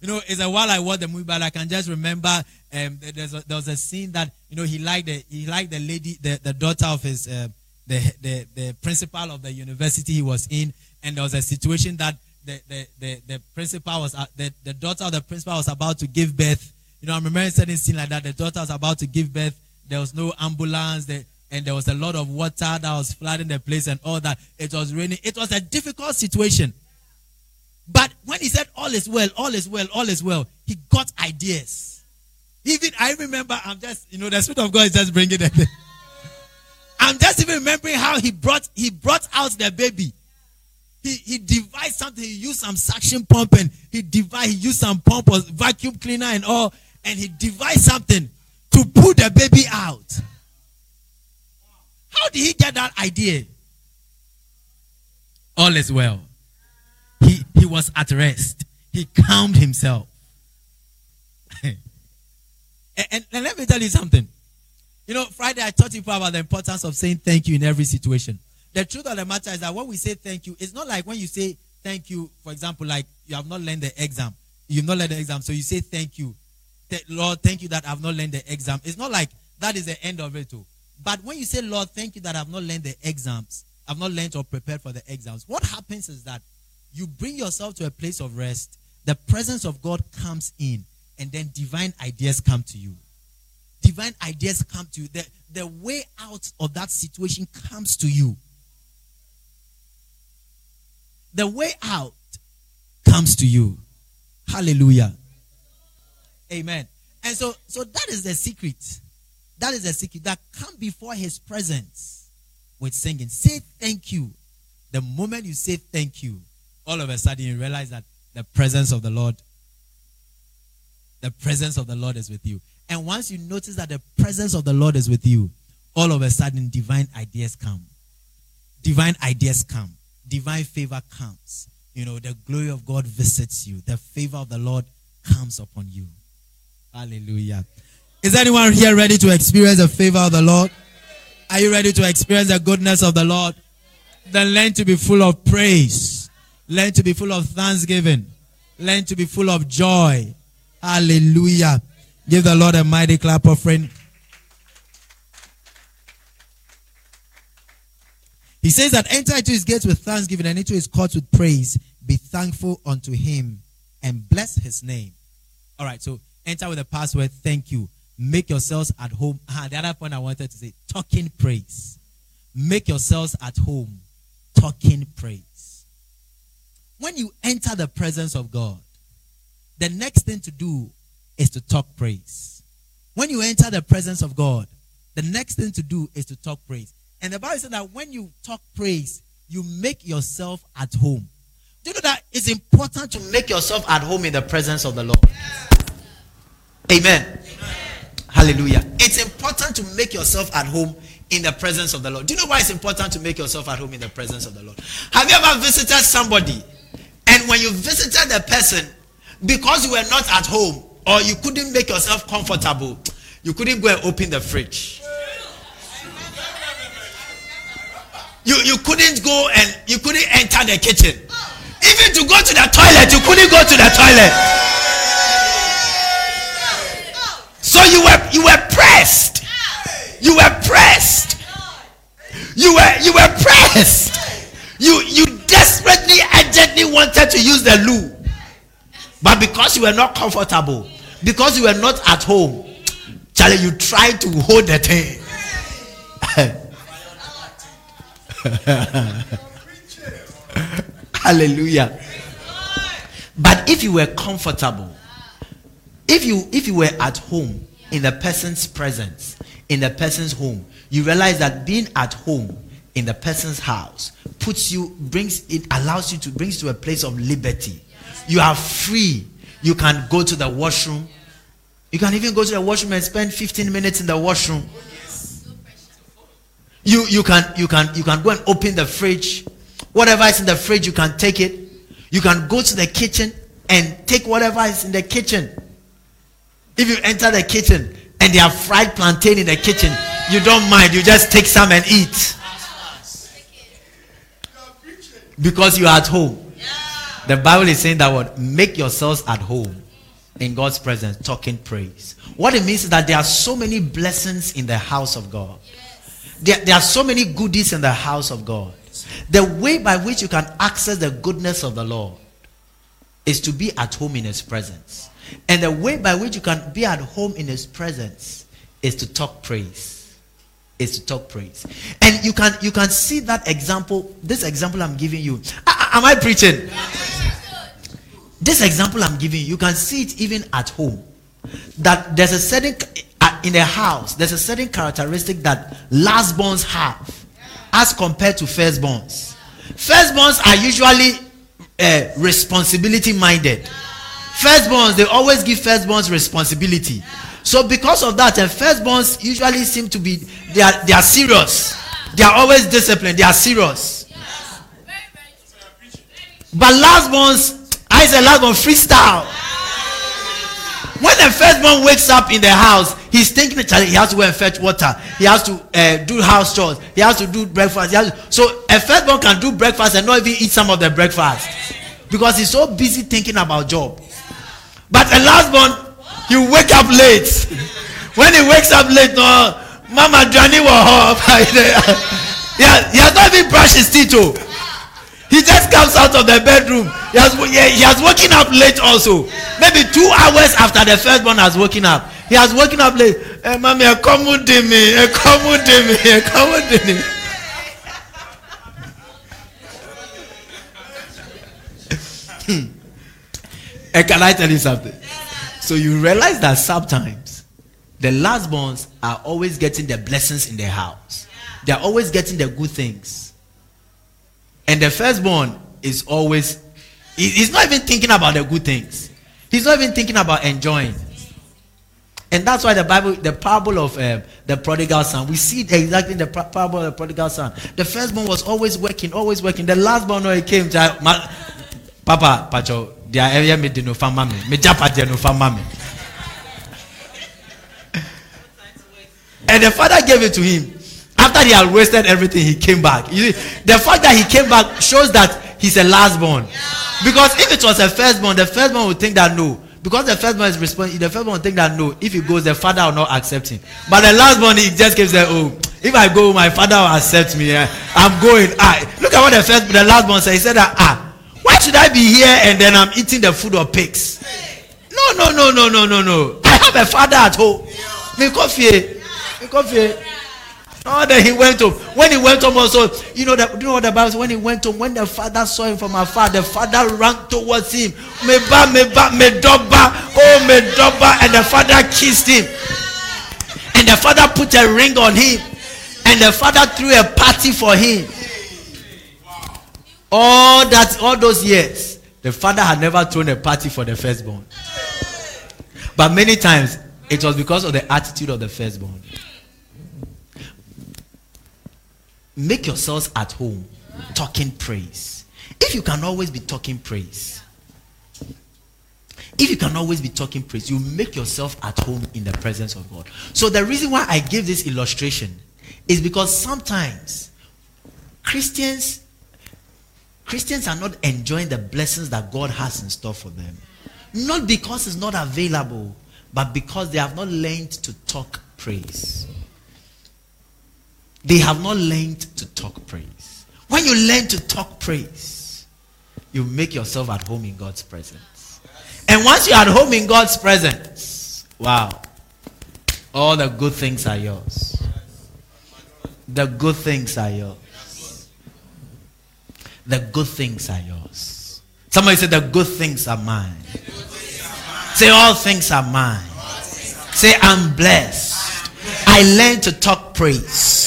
[SPEAKER 1] You know, it's a while I watched the movie, but I can just remember um, there's a, there was a scene that you know he liked the he liked the lady, the, the daughter of his uh, the, the the principal of the university he was in, and there was a situation that the the the, the principal was uh, the, the daughter of the principal was about to give birth. You know, I remember certain scene like that. The daughter was about to give birth. There was no ambulance. And there was a lot of water that was flooding the place and all that. It was raining. It was a difficult situation. But when he said all is well, all is well, all is well, he got ideas. Even I remember, I'm just, you know, the Spirit of God is just bringing it. I'm just even remembering how he brought he brought out the baby. He he devised something. He used some suction pump and he devised he used some pump or vacuum cleaner and all, and he devised something to pull the baby out. How did he get that idea? All is well. He, he was at rest. He calmed himself. and, and, and, let me tell you something. You know, Friday I taught you about the importance of saying thank you in every situation. The truth of the matter is that when we say thank you, it's not like when you say thank you, for example, like you have not learned the exam. You've not learned the exam, so you say thank you. Lord, thank you that I've not learned the exam. It's not like that is the end of it. Too. But when you say, Lord, thank you that I've not learned the exams, I've not learned or prepared for the exams, what happens is that you bring yourself to a place of rest, the presence of God comes in, and then divine ideas come to you. Divine ideas come to you. The, the way out of that situation comes to you. The way out comes to you. Hallelujah. Amen. And so, so that is the secret. That is the secret. That come before his presence with singing. Say thank you. The moment you say thank you, all of a sudden you realize that the presence of the Lord, the presence of the Lord is with you. And once you notice that the presence of the Lord is with you, all of a sudden divine ideas come. Divine ideas come. Divine favor comes. You know, the glory of God visits you. The favor of the Lord comes upon you. Hallelujah. Is anyone here ready to experience the favor of the Lord? Are you ready to experience the goodness of the Lord? Then learn to be full of praise. Learn to be full of thanksgiving. Learn to be full of joy. Hallelujah. Give the Lord a mighty clap offering. He says that enter into his gates with thanksgiving and into his courts with praise. Be thankful unto him and bless his name. All right, so enter with the password thank you. Make yourselves at home. Ah, the other point I wanted to say talking praise. Make yourselves at home talking praise. When you enter the presence of God, the next thing to do is to talk praise. When you enter the presence of God, the next thing to do is to talk praise. And the Bible says that when you talk praise, you make yourself at home. Do you know that it's important to make yourself at home in the presence of the Lord? Amen. Amen. Hallelujah. It's important to make yourself at home in the presence of the Lord. Do you know why it's important to make yourself at home in the presence of the Lord? Have you ever visited somebody and when you visited the person, because you were not at home or you couldn't make yourself comfortable, you couldn't go and open the fridge? You, you couldn't go and you couldn't enter the kitchen. Even to go to the toilet, you couldn't go to the toilet. So you were you were pressed. You were pressed. You were you were pressed. You you desperately urgently wanted to use the loo. But because you were not comfortable, because you were not at home, Charlie, you tried to hold the thing. Hallelujah. But if you were comfortable, if you if you were at home in the person's presence, in the person's home, you realize that being at home in the person's house puts you brings it allows you to brings you to a place of liberty. You are free. You can go to the washroom. You can even go to the washroom and spend 15 minutes in the washroom. You you can you can you can go and open the fridge. Whatever is in the fridge, you can take it. You can go to the kitchen and take whatever is in the kitchen. If you enter the kitchen and they have fried plantain in the kitchen, you don't mind. You just take some and eat. Because you are at home. The Bible is saying that what? Make yourselves at home in God's presence, talking praise. What it means is that there are so many blessings in the house of God. There, there are so many goodies in the house of God. The way by which you can access the goodness of the Lord is to be at home in His presence. And the way by which you can be at home in His presence is to talk praise. Is to talk praise. And you can you can see that example, this example I'm giving you. am I preaching? This example I'm giving you, you can see it even at home. That there's a certain in a house, there's a certain characteristic that lastborns have as compared to firstborns. Firstborns are usually uh, responsibility minded. Firstborns, they always give firstborns responsibility. So because of that, and firstborns usually seem to be they are they are serious. They are always disciplined. They are serious. But lastborns, I say lastborn freestyle. When the firstborn wakes up in the house, he's thinking he has to go and fetch water. He has to uh, do house chores. He has to do breakfast. To, so a firstborn can do breakfast and not even eat some of the breakfast because he's so busy thinking about job. But a lastborn, he wake up late. when he wakes up late, no, Mama Johnny home. he, has, he has not even brushed his teeth. Oh. He just comes out of the bedroom. He has, he has woken up late also. Maybe two hours after the first one has woken up. He has woken up late. Hey, mommy, come with me. Come with me. Come with me. can I tell you something? So you realize that sometimes the lastborns are always getting the blessings in their house. They are always getting the good things. And the firstborn is always, he's not even thinking about the good things. He's not even thinking about enjoying. And that's why the Bible, the parable of um, the prodigal son, we see exactly the parable of the prodigal son. The firstborn was always working, always working. The lastborn, when he came to, my, Papa, Pacho, their area made no family. Me japa no family. And the father gave it to him. After he had wasted everything, he came back. You see, the fact that he came back shows that he's a lastborn. Because if it was a firstborn, the firstborn would think that no. Because the first one is responding, the first one think that no. If he goes, the father will not accept him. But the last one, he just keeps the oh, if I go, my father will accept me. Yeah. I'm going. Ah, look at what the first, the lastborn said. He said that ah, why should I be here and then I'm eating the food of pigs? No, no, no, no, no, no, no. I have a father at home. Me coffee. Me coffee. Oh, then he went home. When he went home, also, you know that you know what the Bible says? When he went home, when the father saw him from afar, the father ran towards him. Meba, meba, medoba, oh medoba, and the father kissed him. And the father put a ring on him. And the father threw a party for him. All that, all those years, the father had never thrown a party for the firstborn. But many times, it was because of the attitude of the firstborn. Make yourselves at home talking praise. If you can always be talking praise, if you can always be talking praise, you make yourself at home in the presence of God. So the reason why I give this illustration is because sometimes Christians Christians are not enjoying the blessings that God has in store for them. Not because it's not available, but because they have not learned to talk praise. They have not learned to talk praise. When you learn to talk praise, you make yourself at home in God's presence. And once you're at home in God's presence, wow, all the good things are yours. The good things are yours. The good things are yours. Somebody said, The good things are mine. Say, All things are mine. Say, I'm blessed. I learned to talk praise.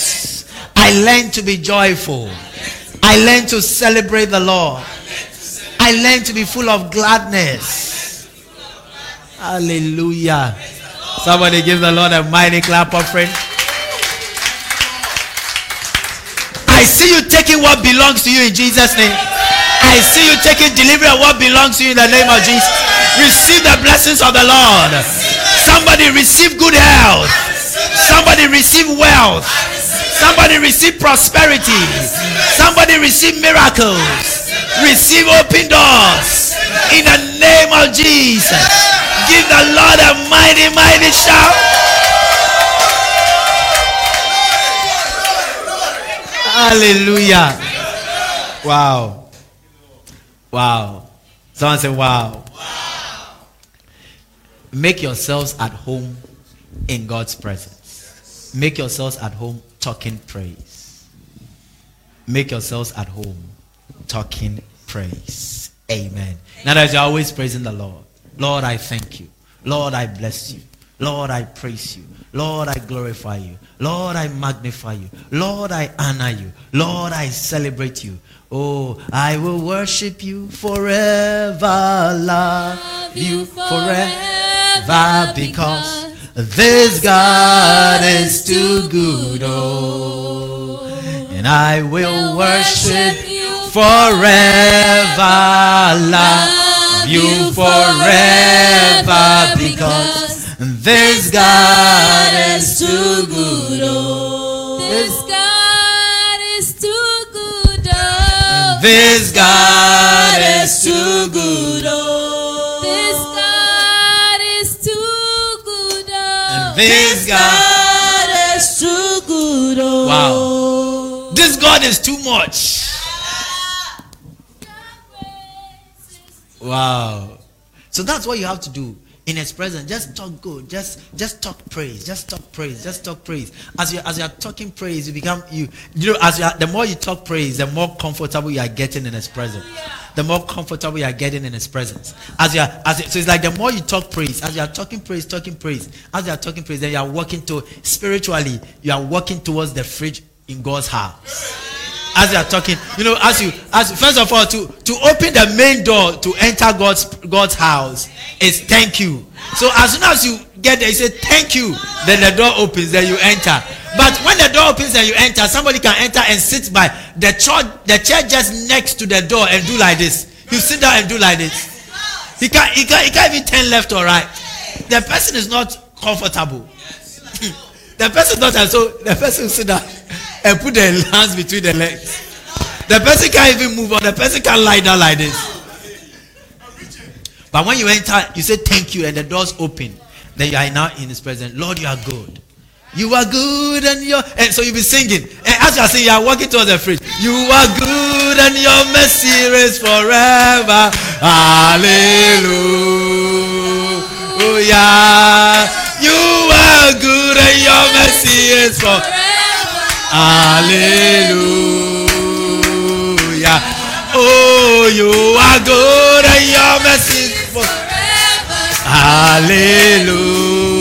[SPEAKER 1] I learned to be joyful. I learned to celebrate the Lord. I learned to be full of gladness. Hallelujah. Somebody give the Lord a mighty clap offering. I see you taking what belongs to you in Jesus' name. I see you taking delivery of what belongs to you in the name of Jesus. Receive the blessings of the Lord. Somebody receive good health. Somebody receive wealth. Somebody receive prosperity. Somebody receive miracles. Receive open doors. In the name of Jesus. Give the Lord a mighty, mighty shout. Hallelujah. Wow. Wow. Someone say, wow. wow. Make yourselves at home in God's presence. Make yourselves at home talking praise. Make yourselves at home talking praise. Amen. Now that you're always praising the Lord. Lord, I thank you. Lord, I bless you. Lord, I praise you. Lord, I glorify you. Lord, I magnify you. Lord, I honor you. Lord, I celebrate you. Oh, I will worship you forever, love you forever, because this God is too good. Oh, and I will worship you forever, love you forever, because this God is too good. Oh.
[SPEAKER 2] oh,
[SPEAKER 1] this God is too good.
[SPEAKER 2] Oh, this God is too good.
[SPEAKER 1] This God
[SPEAKER 2] is too good. Oh,
[SPEAKER 1] wow. This God is too much. Wow. So that's what you have to do in his presence. Just talk good. Just just talk praise. Just talk praise. Just talk praise. As you as you are talking praise, you become you you know as you are, the more you talk praise, the more comfortable you are getting in his presence. The more comfortable you are getting in his presence. As you are as so it's like the more you talk praise, as you are talking praise, talking praise, as you are talking praise, then you are walking to spiritually, you are walking towards the fridge in God's house. As you are talking you know as you as first of all to to open the main door to enter god's god's house is thank you. So as soon as you get there you say thank you. Then the door opens then you enter but when the door opens and you enter somebody can enter and sit by the church the chair just next to the door and do like this you sit down and do like this he can't he can't, he can't even turn left or right the person is not comfortable the person is not so the person sit down and put their hands between the legs. The person can't even move on. The person can't lie down like this. But when you enter, you say thank you, and the doors open. Then you are now in His presence. Lord, you are good. You are good, and you and so you'll be singing. And as you are singing, you are walking towards the fridge. You are good, and your mercy is forever. Hallelujah. You are good, and your mercy is forever. Hallelujah. Oh, you are good and your mercy forever. Hallelujah.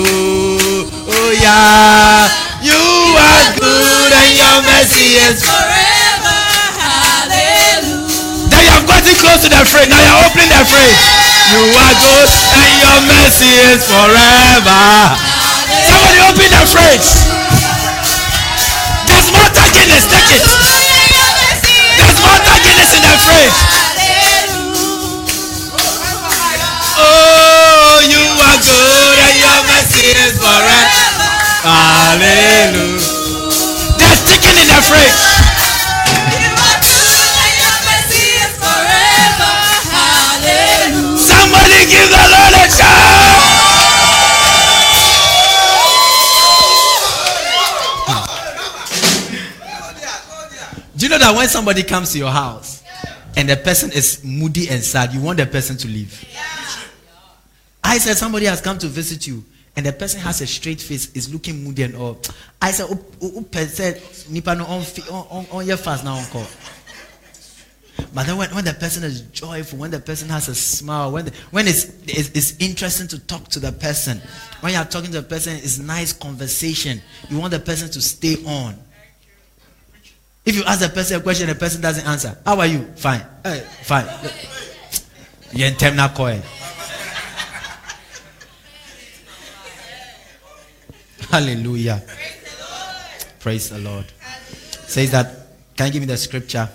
[SPEAKER 1] You are good and your mercy is
[SPEAKER 2] forever. Hallelujah.
[SPEAKER 1] Now you have gotten close to the fridge. Now you are opening the fridge. You are good and your mercy is forever. Somebody open the fridge. There's more Guinness, take it. There's more Guinness in the fridge. You are good and your mercy is forever. Hallelujah. There's chicken in the fridge. Somebody give the Lord a shout. Do you know that when somebody comes to your house and the person is moody and sad, you want the person to leave? I said somebody has come to visit you and the person has a straight face, is looking moody and all. I said, "Who said nipa no on on on your fast now uncle." But then when, when the person is joyful, when the person has a smile, when, the, when it's, it's, it's interesting to talk to the person, when you're talking to the person, it's nice conversation. You want the person to stay on. If you ask the person a question, the person doesn't answer. How are you? Fine. Hey, fine. You're in terminal coil. Hallelujah. Praise the Lord. Says that, can you give me the scripture?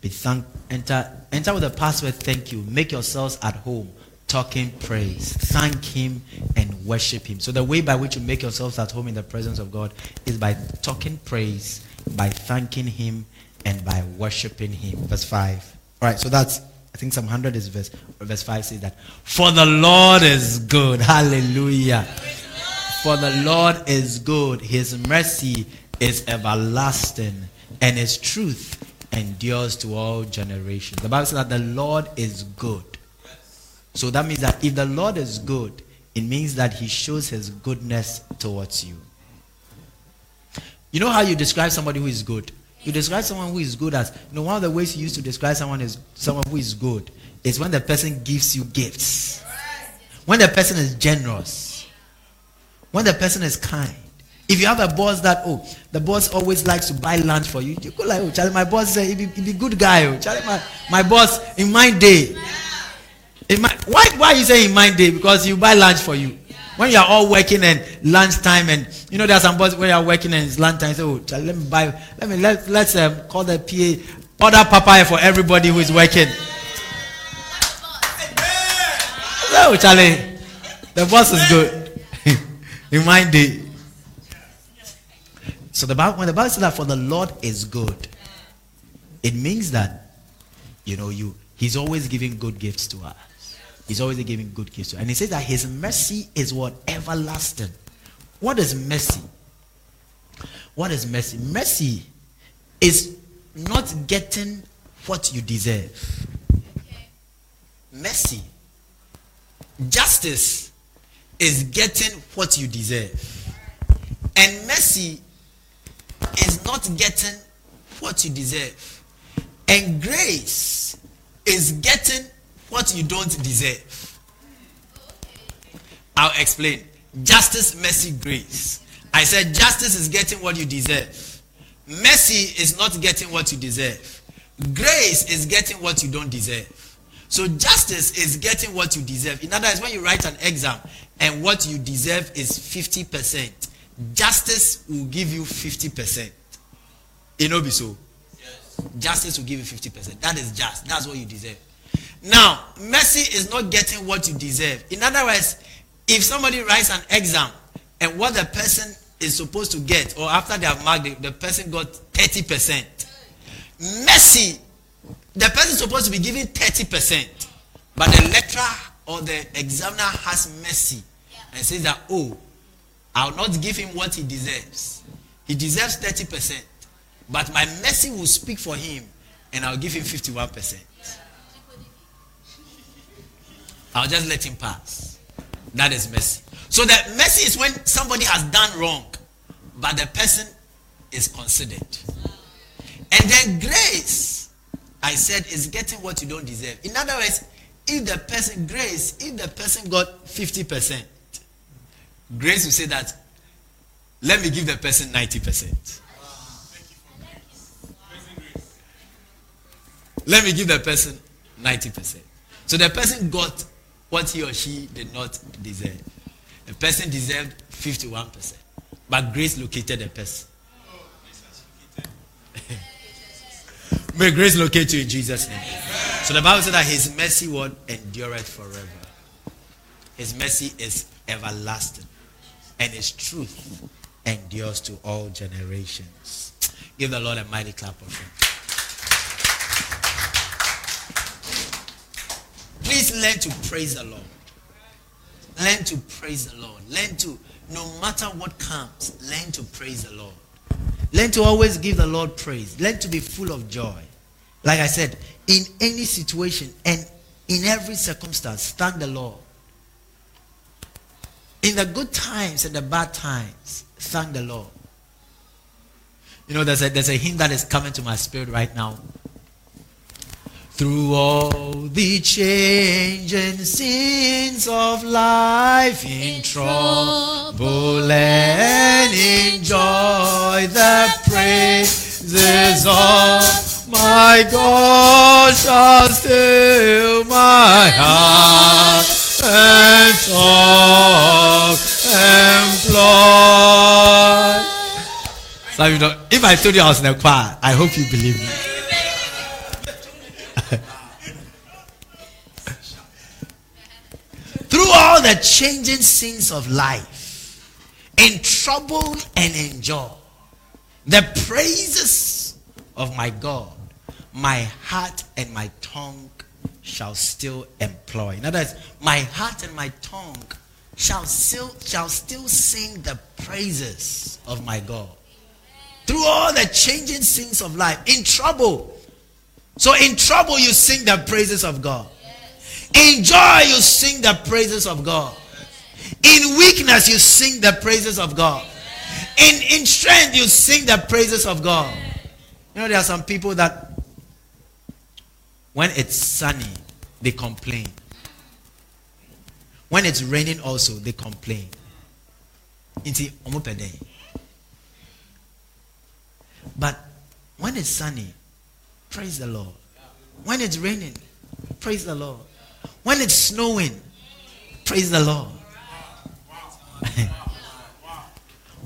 [SPEAKER 1] Be thank enter enter with the password thank you. Make yourselves at home. Talking praise. Thank him and worship him. So the way by which you make yourselves at home in the presence of God is by talking praise, by thanking him, and by worshiping him. Verse 5. Alright, so that's I think Psalm 100 is verse verse 5 says that. For the Lord is good. Hallelujah. For the Lord is good. His mercy is everlasting, and his truth endures to all generations. The Bible says that the Lord is good. So that means that if the Lord is good, it means that he shows his goodness towards you. You know how you describe somebody who is good? You describe someone who is good as, you know, one of the ways you use to describe someone is someone who is good is when the person gives you gifts. When the person is generous. When the person is kind. If you have a boss that, oh, the boss always likes to buy lunch for you, you go like, oh, Charlie, my boss say, he be, he be good guy. Oh. Charlie, my, my boss, in my day. In my, why, why you say in my day? Because you buy lunch for you. When you are all working and lunchtime and, you know, there are some boys where you are working and it's lunchtime, say, oh, Charlie, let me buy, let me, let, let's um, call the PA, order papaya for everybody who is working. Oh, Charlie, the boss is good. In my day. So the Bible, when the Bible says that for the Lord is good, it means that, you know, you He's always giving good gifts to us. He's always giving good gifts to us. And he says that his mercy is what? Everlasting. What is mercy? What is mercy? Mercy is not getting what you deserve. Mercy. Justice is getting what you deserve. And mercy is not getting what you deserve. And grace is getting what you don't deserve. I'll explain. Justice, mercy, grace. I said justice is getting what you deserve. Mercy is not getting what you deserve. Grace is getting what you don't deserve. So justice is getting what you deserve. In other words, when you write an exam and what you deserve is 50%, justice will give you 50%. It no be so. Yes. Justice will give you 50%. That is just. That's what you deserve. Now, mercy is not getting what you deserve. In other words, if somebody writes an exam and what the person is supposed to get, or after they have marked it, the person got 30%. Mercy, the person is supposed to be given 30%. But the lecturer or the examiner has mercy and says that, oh, I'll not give him what he deserves. He deserves 30%. But my mercy will speak for him and I'll give him 51%. I'll just let him pass. That is mercy. So that mercy is when somebody has done wrong, but the person is considered. And then grace, I said, is getting what you don't deserve. In other words, if the person, grace, if the person got 50%, Grace will say that, let me give the person 90%. Let me give the person 90%. So the person got what he or she did not deserve. The person deserved 51%. But grace located the person. May grace locate you in Jesus' name. So the Bible said that his mercy word endureth forever. His mercy is everlasting and his truth endures to all generations. Give the Lord a mighty clap of hands. Please learn to praise the Lord. Learn to praise the Lord. Learn to, no matter what comes, learn to praise the Lord. Learn to always give the Lord praise. Learn to be full of joy. Like I said, in any situation and in every circumstance, thank the Lord. In the good times and the bad times, thank the Lord. You know, there's a, there's a hymn that is coming to my spirit right now. Through all the changing scenes of life in trouble and in joy, the praises of my God shall still my heart and tongue employ. Some you know, if I told you I was in a choir, I hope you believe me. Through all the changing scenes of life, in trouble and in joy, the praises of my God, my heart and my tongue shall still employ. In other words, my heart and my tongue shall still shall still sing the praises of my God. Through all the changing scenes of life, in trouble. So in trouble you sing the praises of God. In joy, you sing the praises of God. In weakness, you sing the praises of God. In, in strength, you sing the praises of God. You know, there are some people that when it's sunny, they complain. When it's raining, also, they complain. But when it's sunny, praise the Lord. When it's raining, praise the Lord. When it's snowing, praise the Lord.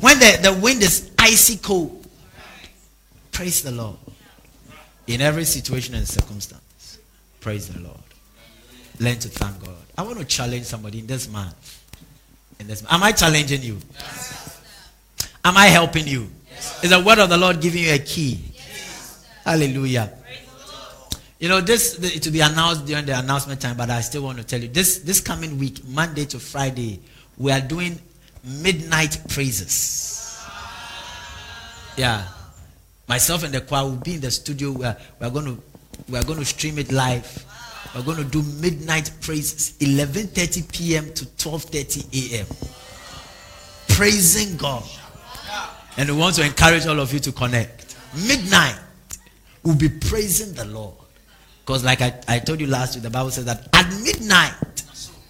[SPEAKER 1] when the, the wind is icy cold, praise the Lord. In every situation and circumstance, praise the Lord. Learn to thank God. I want to challenge somebody in this month. In this, month. am I challenging you? Am I helping you? Is the word of the Lord giving you a key? Hallelujah. You know, this it will be announced during the announcement time, but I still want to tell you this this coming week, Monday to Friday, we are doing midnight praises. Yeah. Myself and the choir will be in the studio. We are, we are going to we are going to stream it live. We're going to do midnight praises, 11:30 p.m. to 12:30 a.m. Praising God. And we want to encourage all of you to connect. Midnight, we'll be praising the Lord. Because, like I, I told you last week, the Bible says that at midnight,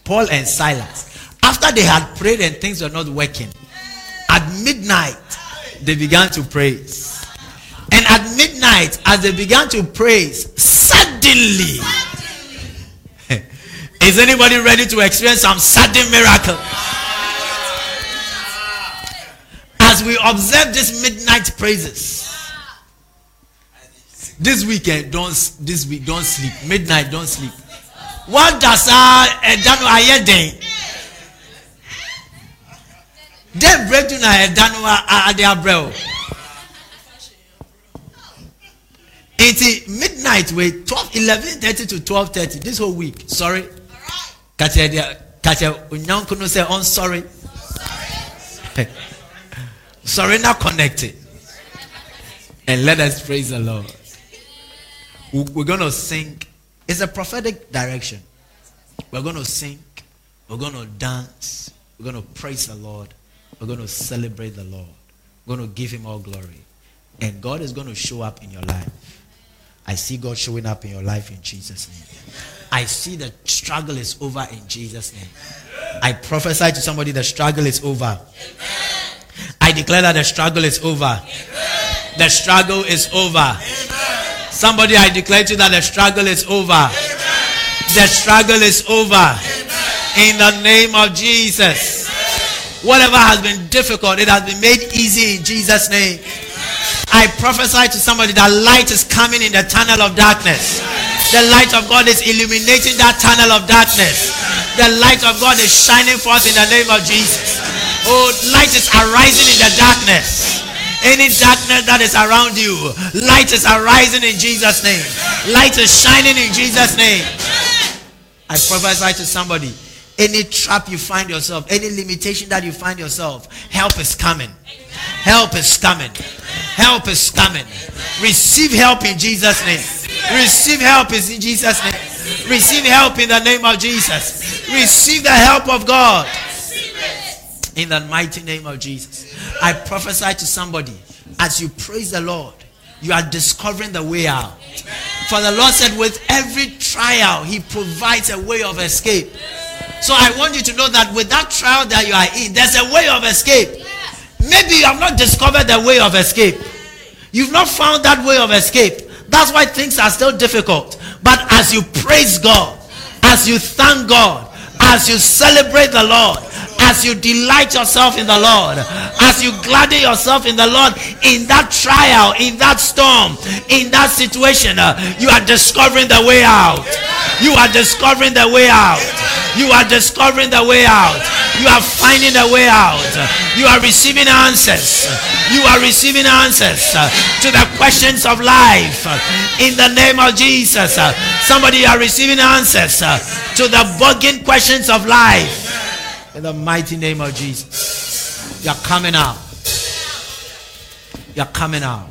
[SPEAKER 1] Paul and Silas, after they had prayed and things were not working, at midnight, they began to praise. And at midnight, as they began to praise, suddenly, is anybody ready to experience some sudden miracle? As we observe this midnight praises, this weekend don't this week don't sleep. Midnight don't sleep. What does ẹja no ayẹ den den breakthrough na ẹja no eti midnight wey twelve eleven thirty to twelve thirty this whole week sorry kakyɛ deɛ kakyɛ onyanko no sɛ ɔn oh, sorry sorry na connected and let us praise the lord. We're going to sing. It's a prophetic direction. We're going to sing. We're going to dance. We're going to praise the Lord. We're going to celebrate the Lord. We're going to give him all glory. And God is going to show up in your life. I see God showing up in your life in Jesus' name. I see the struggle is over in Jesus' name. I prophesy to somebody the struggle is over. I declare that the struggle is over. The struggle is over. Somebody, I declare to you that the struggle is over. The struggle is over. In the name of Jesus. Whatever has been difficult, it has been made easy in Jesus' name. I prophesy to somebody that light is coming in the tunnel of darkness. The light of God is illuminating that tunnel of darkness. The light of God is shining forth in the name of Jesus. Oh, light is arising in the darkness. Any darkness that is around you, light is arising in Jesus' name. Light is shining in Jesus' name. I prophesy to somebody. Any trap you find yourself, any limitation that you find yourself, help is coming. Help is coming. Help is coming. Receive help in Jesus' name. Receive help in Jesus' name. Receive help in the name of Jesus. Receive the help of God. In the mighty name of Jesus. I prophesy to somebody as you praise the Lord, you are discovering the way out. For the Lord said, with every trial, He provides a way of escape. So I want you to know that with that trial that you are in, there's a way of escape. Maybe you have not discovered the way of escape. You've not found that way of escape. That's why things are still difficult. But as you praise God, as you thank God, as you celebrate the Lord, as you delight yourself in the Lord, as you gladden yourself in the Lord, in that trial, in that storm, in that situation, uh, you are discovering the way out. You are discovering the way out. You are discovering the way out. You are finding the way out. You are receiving answers. You are receiving answers uh, to the questions of life. In the name of Jesus, uh, somebody are receiving answers to the bugging questions of life. In the mighty name of Jesus. You're coming out. You're coming out.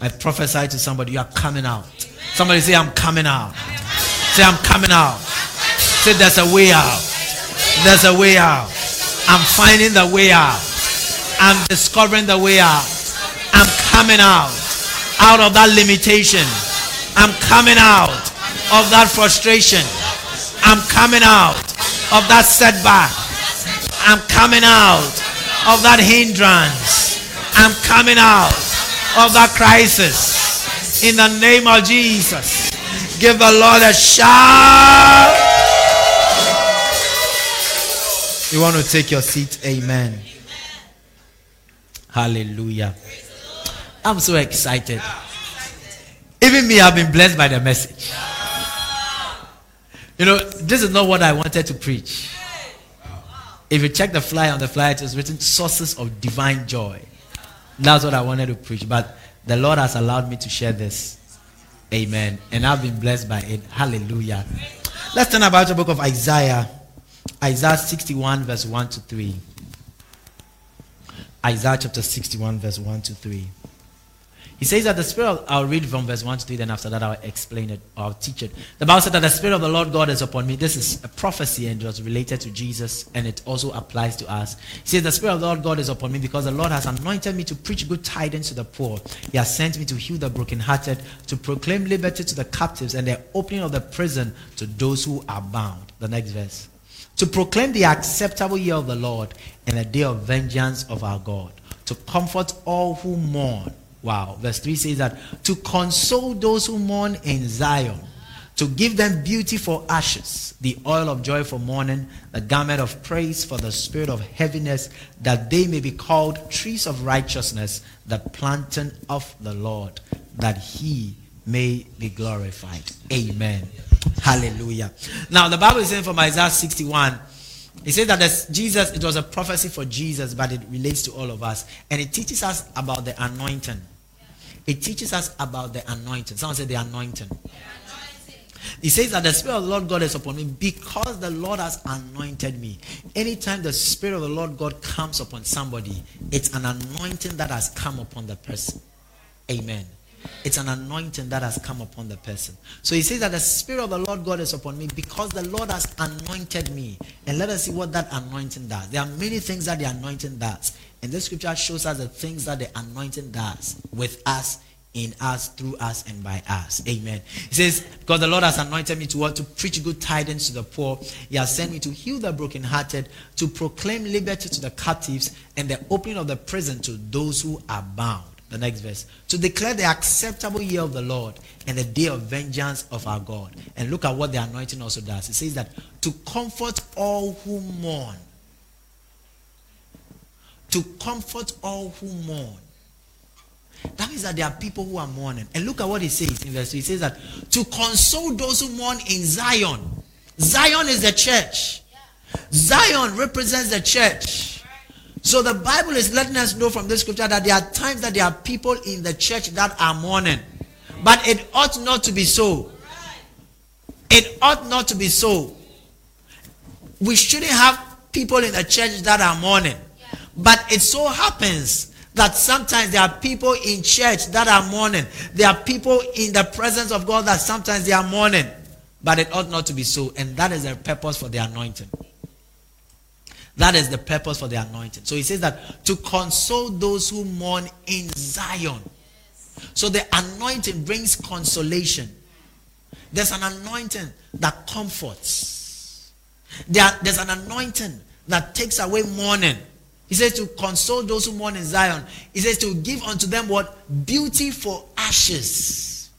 [SPEAKER 1] I prophesy to somebody, you're coming out. Somebody say, I'm coming out. Say, I'm coming out. Say, there's a way out. There's a way out. I'm finding the way out. I'm discovering the way out. I'm coming out. Out of that limitation. I'm coming out of that frustration. I'm coming out of that setback. I'm coming out of that hindrance. I'm coming out of that crisis. In the name of Jesus. Give the Lord a shout. You want to take your seat? Amen. Hallelujah. I'm so excited. Even me, I've been blessed by the message. You know, this is not what I wanted to preach. If you check the flyer on the flyer, it was written sources of divine joy. That's what I wanted to preach. But the Lord has allowed me to share this. Amen. And I've been blessed by it. Hallelujah. Let's turn about the book of Isaiah. Isaiah 61, verse 1 to 3. Isaiah chapter 61, verse 1 to 3. He says that the Spirit, of, I'll read from verse 1 to 3, then after that I'll explain it, I'll teach it. The Bible said that the Spirit of the Lord God is upon me. This is a prophecy and it was related to Jesus, and it also applies to us. He says, The Spirit of the Lord God is upon me because the Lord has anointed me to preach good tidings to the poor. He has sent me to heal the brokenhearted, to proclaim liberty to the captives, and the opening of the prison to those who are bound. The next verse. To proclaim the acceptable year of the Lord and the day of vengeance of our God. To comfort all who mourn Wow. Verse 3 says that to console those who mourn in Zion, to give them beauty for ashes, the oil of joy for mourning, the garment of praise for the spirit of heaviness, that they may be called trees of righteousness, the planting of the Lord, that he may be glorified. Amen. Hallelujah. Now, the Bible is saying from Isaiah 61, it says that Jesus, it was a prophecy for Jesus, but it relates to all of us. And it teaches us about the anointing. It teaches us about the anointing. Someone said the anointing. He says that the Spirit of the Lord God is upon me because the Lord has anointed me. Anytime the Spirit of the Lord God comes upon somebody, it's an anointing that has come upon the person. Amen. It's an anointing that has come upon the person. So he says that the Spirit of the Lord God is upon me because the Lord has anointed me. And let us see what that anointing does. There are many things that the anointing does. And this scripture shows us the things that the anointing does with us, in us, through us, and by us. Amen. He says, Because the Lord has anointed me to what? To preach good tidings to the poor. He has sent me to heal the brokenhearted, to proclaim liberty to the captives, and the opening of the prison to those who are bound. The next verse. To declare the acceptable year of the Lord and the day of vengeance of our God. And look at what the anointing also does. It says that to comfort all who mourn to comfort all who mourn. That means that there are people who are mourning. And look at what he says in verse 2. He says that to console those who mourn in Zion. Zion is the church. Zion represents the church. So the Bible is letting us know from this scripture that there are times that there are people in the church that are mourning. But it ought not to be so. It ought not to be so. We shouldn't have people in the church that are mourning. But it so happens that sometimes there are people in church that are mourning. There are people in the presence of God that sometimes they are mourning. But it ought not to be so. And that is the purpose for the anointing. That is the purpose for the anointing. So he says that to console those who mourn in Zion. So the anointing brings consolation. There's an anointing that comforts. There, there's an anointing that takes away mourning. He says to console those who mourn in Zion. He says to give unto them what? Beauty for ashes.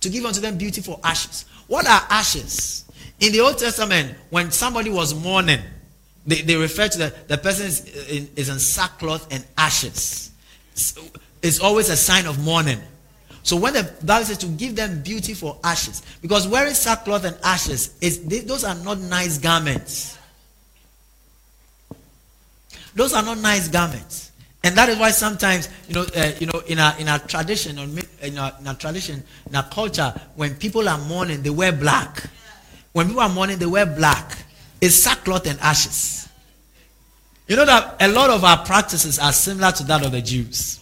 [SPEAKER 1] To give unto them beauty for ashes. What are ashes? In the Old Testament, when somebody was mourning, they, they refer to the, the person is in, is in sackcloth and ashes. It's, it's always a sign of mourning. So when the Bible says to give them beauty for ashes, because wearing sackcloth and ashes, is those are not nice garments. Those are not nice garments. And that is why sometimes, you know, uh, you know, in our in our tradition, in our, in our tradition, in our culture, when people are mourning, they wear black. When people are mourning, they wear black. It's sackcloth and ashes. You know that a lot of our practices are similar to that of the Jews.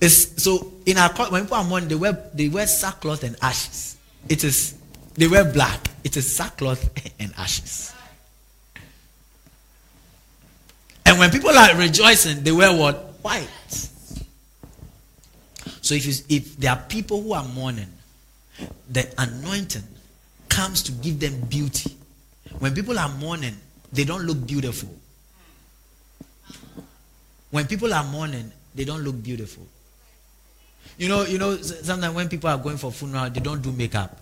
[SPEAKER 1] It's, so in our when people are mourning, they wear they wear sackcloth and ashes. It is they wear black. It is sackcloth and ashes. And when people are rejoicing, they wear what? White. So if, if there are people who are mourning, the anointing comes to give them beauty. When people are mourning, they don't look beautiful. When people are mourning, they don't look beautiful. You know, you know, sometimes when people are going for funeral, they don't do makeup.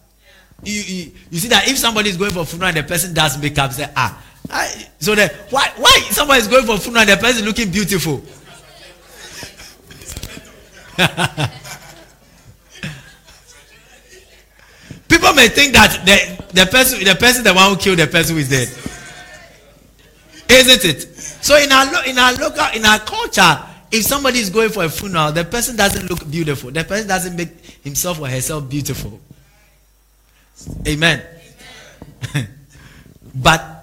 [SPEAKER 1] You, you, you see that if somebody is going for funeral and the person does makeup, say, ah, I, so that why why somebody is going for funeral and the person looking beautiful? People may think that the, the person the person the one who killed the person who is dead. Isn't it? So in our in our local in our culture, if somebody is going for a funeral, the person doesn't look beautiful. The person doesn't make himself or herself beautiful. Amen. but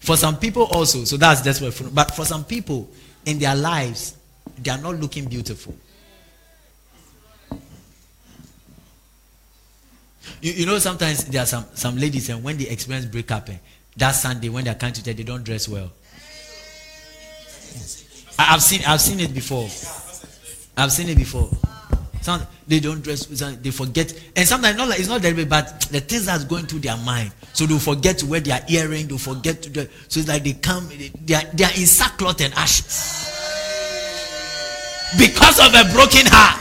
[SPEAKER 1] for some people also, so that's that's what. But for some people, in their lives, they are not looking beautiful. You, you know, sometimes there are some, some ladies, and when they experience breakup, eh, that Sunday when they are coming to church, they don't dress well. I, have seen I've seen it before. I've seen it before. Some, they don't dress, they forget. And sometimes not like, it's not that way, but the things that's going through their mind. So they'll forget to wear their earring, they'll forget to do So it's like they come, they are, they are in sackcloth and ashes. Because of a broken heart.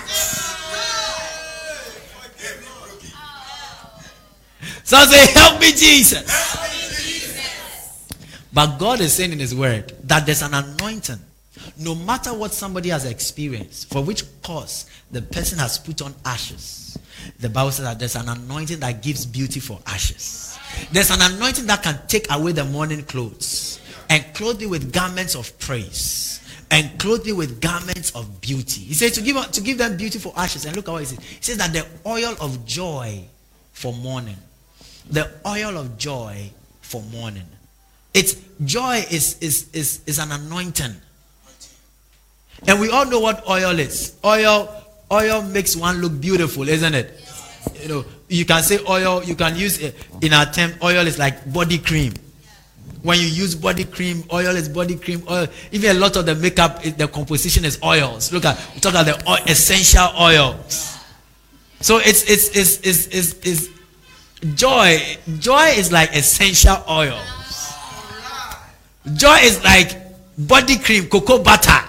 [SPEAKER 1] So say, Help me, Jesus. But God is saying in His Word that there's an anointing no matter what somebody has experienced, for which cause the person has put on ashes, the Bible says that there's an anointing that gives beauty for ashes. There's an anointing that can take away the mourning clothes and clothe you with garments of praise and clothe you with garments of beauty. He says to give, to give them beauty for ashes. And look at what he says. He says that the oil of joy for mourning. The oil of joy for mourning. It's joy is, is, is, is an anointing. And we all know what oil is. Oil, oil makes one look beautiful, isn't it? You know, you can say oil, you can use it in our term, oil is like body cream. When you use body cream, oil is body cream, oil. Even a lot of the makeup, the composition is oils. Look at, we talk about the oil, essential oils. So it's, it's, it's, it's, it's, it's joy. Joy is like essential oils. Joy is like body cream, cocoa butter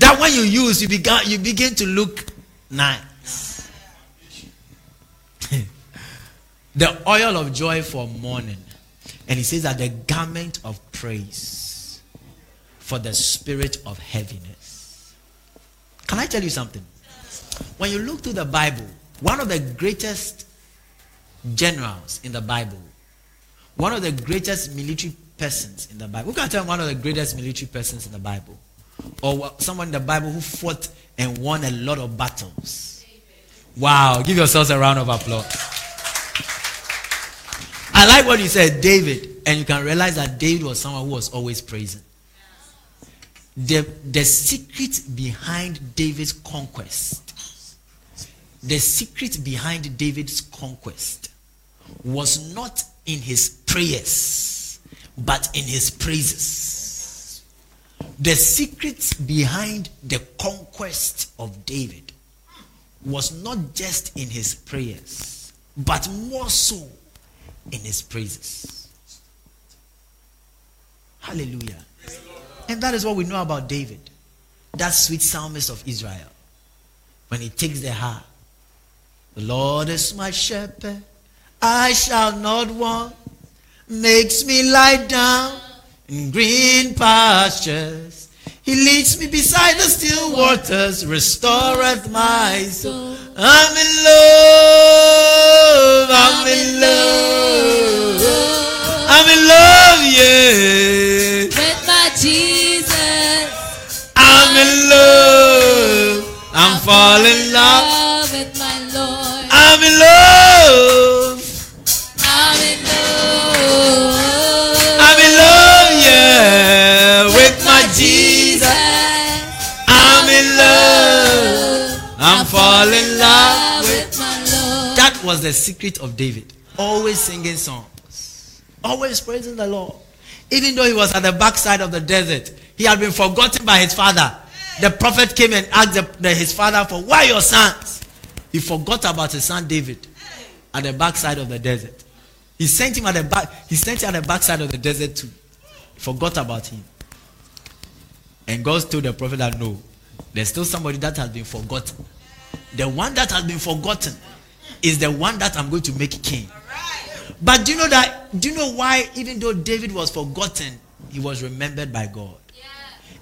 [SPEAKER 1] that when you use, you begin, you begin to look nice. the oil of joy for mourning. And he says that the garment of praise for the spirit of heaviness. Can I tell you something? When you look through the Bible, one of the greatest generals in the Bible, one of the greatest military persons in the Bible, who can tell one of the greatest military persons in the Bible? Or someone in the Bible who fought and won a lot of battles. Wow, give yourselves a round of applause. I like what you said, David, and you can realize that David was someone who was always praising. The, the secret behind David's conquest, the secret behind David's conquest was not in his prayers, but in his praises. The secret behind the conquest of David was not just in his prayers, but more so in his praises. Hallelujah. And that is what we know about David, that sweet psalmist of Israel. When he takes the harp, the Lord is my shepherd, I shall not want, makes me lie down in green pastures. He leads me beside the still waters, restoreth my soul. I'm in love, I'm in love, I'm in love, yeah.
[SPEAKER 2] With my Jesus.
[SPEAKER 1] I'm in love, I'm falling in love,
[SPEAKER 2] Love with my Lord.
[SPEAKER 1] I'm in love,
[SPEAKER 2] I'm in love
[SPEAKER 1] with. with
[SPEAKER 2] my Lord.
[SPEAKER 1] That was the secret of David. Always singing songs, always praising the Lord. Even though he was at the backside of the desert, he had been forgotten by his father. The prophet came and asked the, the- his father for why your sons. He forgot about his son David at the backside of the desert. He sent him at the back. He sent him at the backside of the desert too. Forgot about him. And God told the prophet that no, there's still somebody that has been forgotten. The one that has been forgotten is the one that I'm going to make king. But do you know that? Do you know why, even though David was forgotten, he was remembered by God?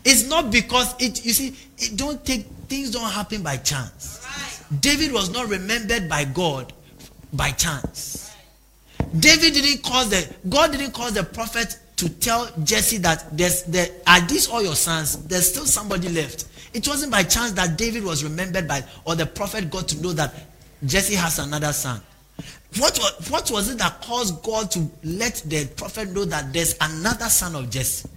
[SPEAKER 1] It's not because it. You see, it don't take things don't happen by chance. David was not remembered by God by chance. David didn't cause the God didn't cause the prophet to tell Jesse that there's there are these all your sons. There's still somebody left. It wasn't by chance that David was remembered by or the prophet got to know that Jesse has another son. What was, what was it that caused God to let the prophet know that there's another son of Jesse?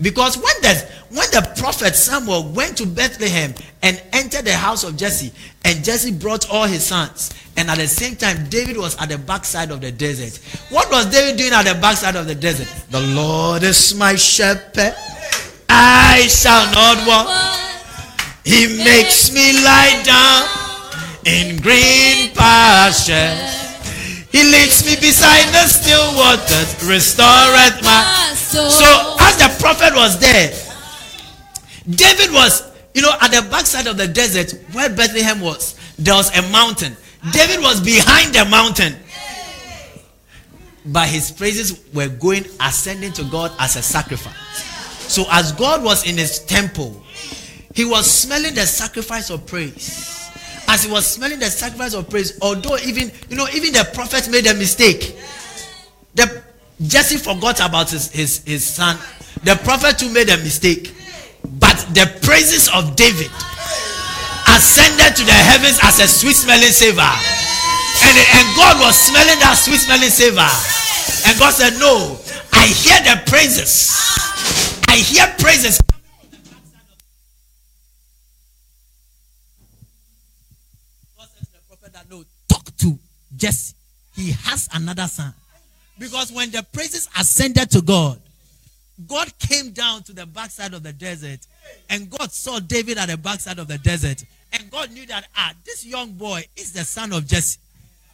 [SPEAKER 1] Because when the, when the prophet Samuel went to Bethlehem and entered the house of Jesse, and Jesse brought all his sons, and at the same time, David was at the backside of the desert. What was David doing at the backside of the desert? The Lord is my shepherd, I shall not want. He makes me lie down in green pastures. He leads me beside the still waters, restoreth my
[SPEAKER 2] soul.
[SPEAKER 1] so as the prophet was there, David was, you know, at the backside of the desert where Bethlehem was, there was a mountain. David was behind the mountain. But his praises were going ascending to God as a sacrifice. So as God was in his temple, he was smelling the sacrifice of praise. As he was smelling the sacrifice of praise, although even you know, even the prophet made a mistake. The Jesse forgot about his, his, his son. The prophet too made a mistake. But the praises of David ascended to the heavens as a sweet smelling savor. And, and God was smelling that sweet smelling savor. And God said, No, I hear the praises. I hear praises. God said to the prophet that no, talk to Jesse. He has another son. Because when the praises ascended to God, God came down to the backside of the desert and God saw David at the backside of the desert. And God knew that, ah, this young boy is the son of Jesse.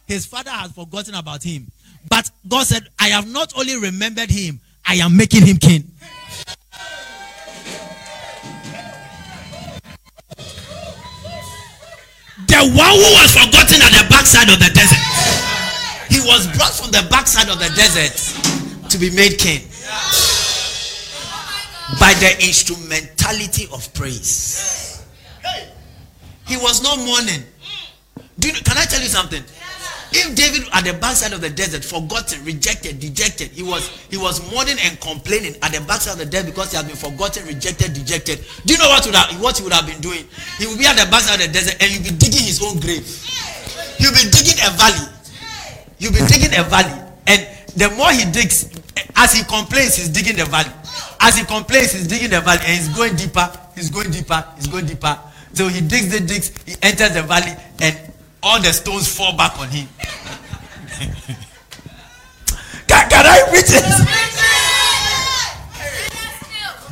[SPEAKER 1] His father has forgotten about him. But God said, I have not only remembered him, I am making him king. The one who was forgotten at the backside of the desert. Was brought from the backside of the desert to be made king by the instrumentality of praise. He was not mourning. You, can I tell you something? If David at the backside of the desert, forgotten, rejected, dejected, he was he was mourning and complaining at the backside of the desert because he had been forgotten, rejected, dejected. Do you know what would have, what he would have been doing? He would be at the backside of the desert and he'll be digging his own grave. He'll be digging a valley. You'll be digging a valley. And the more he digs, as he complains, he's digging the valley. As he complains, he's digging the valley and he's going deeper, he's going deeper, he's going deeper. So he digs the digs, he enters the valley, and all the stones fall back on him. can, can I reach it?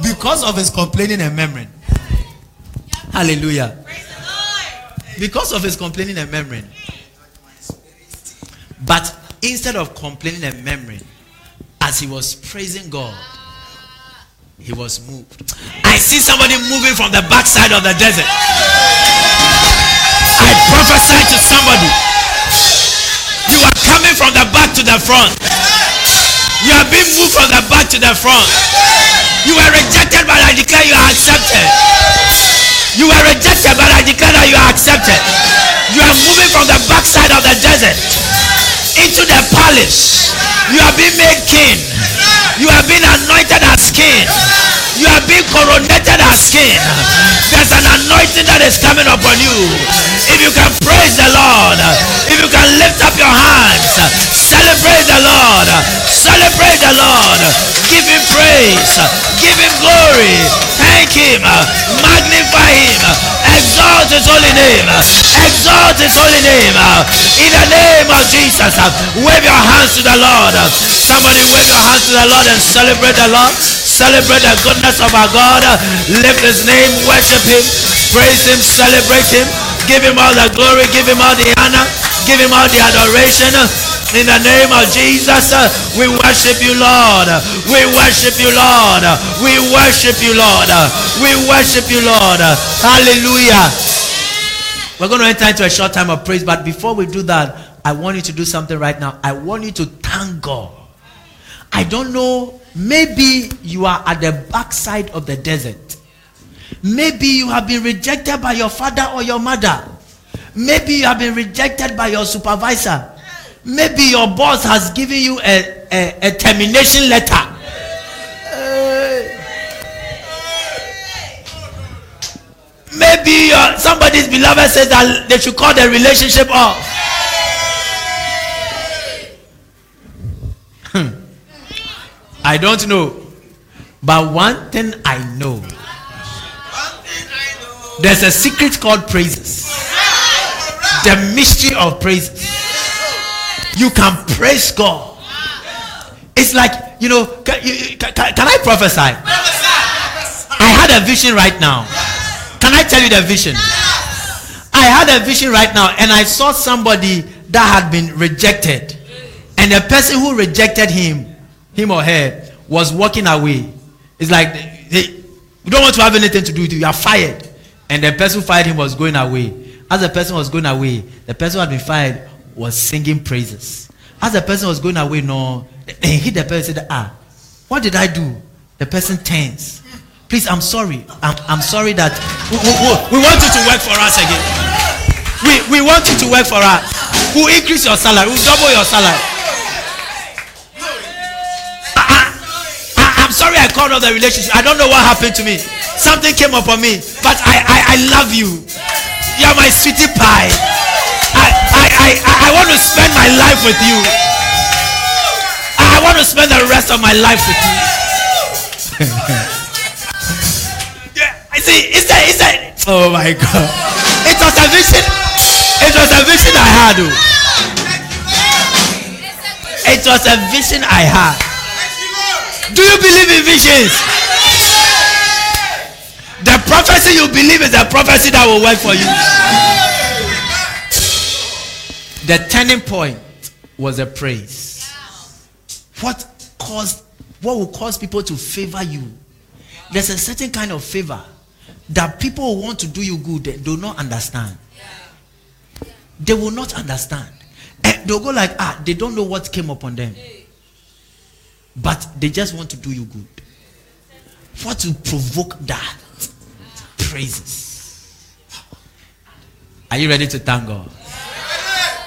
[SPEAKER 1] because of his complaining and murmuring. Hallelujah. Because of his complaining and murmuring. But instead of complaining and murmuring, as he was praising God, he was moved. I see somebody moving from the backside of the desert. I prophesy to somebody. You are coming from the back to the front. You are being moved from the back to the front. You were rejected, but I declare you are accepted. You were rejected, but I declare that you are accepted. You are moving from the backside of the desert into the palace. You are being made king. You have been anointed as king. You are being coronated as king. There's an anointing that is coming upon you. If you can praise the Lord, if you can lift up your hands, celebrate the Lord, celebrate the Lord, give him praise, give him glory, thank him, magnify him, exalt his holy name, exalt his holy name. In the name of Jesus, wave your hands to the Lord. Somebody wave your hands to the Lord and celebrate the Lord. Celebrate the goodness of our God. Lift his name, worship him, praise him, celebrate him. Give him all the glory, give him all the honor, give him all the adoration. In the name of Jesus, we worship you, Lord. We worship you, Lord. We worship you, Lord. We worship you, Lord. Hallelujah. We're going to enter into a short time of praise, but before we do that, I want you to do something right now. I want you to thank God. I don't know Maybe you are at the backside of the desert. Maybe you have been rejected by your father or your mother. Maybe you have been rejected by your supervisor. Maybe your boss has given you a, a, a termination letter. maybe your, somebody's beloved says that they should call the relationship off. I don't know. But one thing I know. There's a secret called praises. The mystery of praises. You can praise God. It's like, you know, can, can, can I prophesy? I had a vision right now. Can I tell you the vision? I had a vision right now and I saw somebody that had been rejected. And the person who rejected him him or her was walking away. It's like you don't want to have anything to do with you. You are fired. And the person who fired him was going away. As the person was going away, the person who had been fired was singing praises. As the person was going away, no, he hit the person said, Ah, what did I do? The person turns. Please, I'm sorry. I'm, I'm sorry that we, we, we want you to work for us again. We, we want you to work for us. We'll increase your salary. We'll double your salary. Called off the relationship. I don't know what happened to me. Something came upon me. But I, I, I love you. You're my sweetie pie. I, I, I, I want to spend my life with you. I want to spend the rest of my life with you. yeah, I see. Is that, is that? Oh my God. It was a vision. It was a vision I had. Oh. It was a vision I had. Do you believe in visions? The prophecy you believe is the prophecy that will work for you. The turning point was a praise. What caused what will cause people to favor you? There's a certain kind of favor that people who want to do you good, they do not understand. They will not understand. And they'll go like, ah, they don't know what came upon them. But they just want to do you good. What to provoke that? Praises. Are you ready to thank God?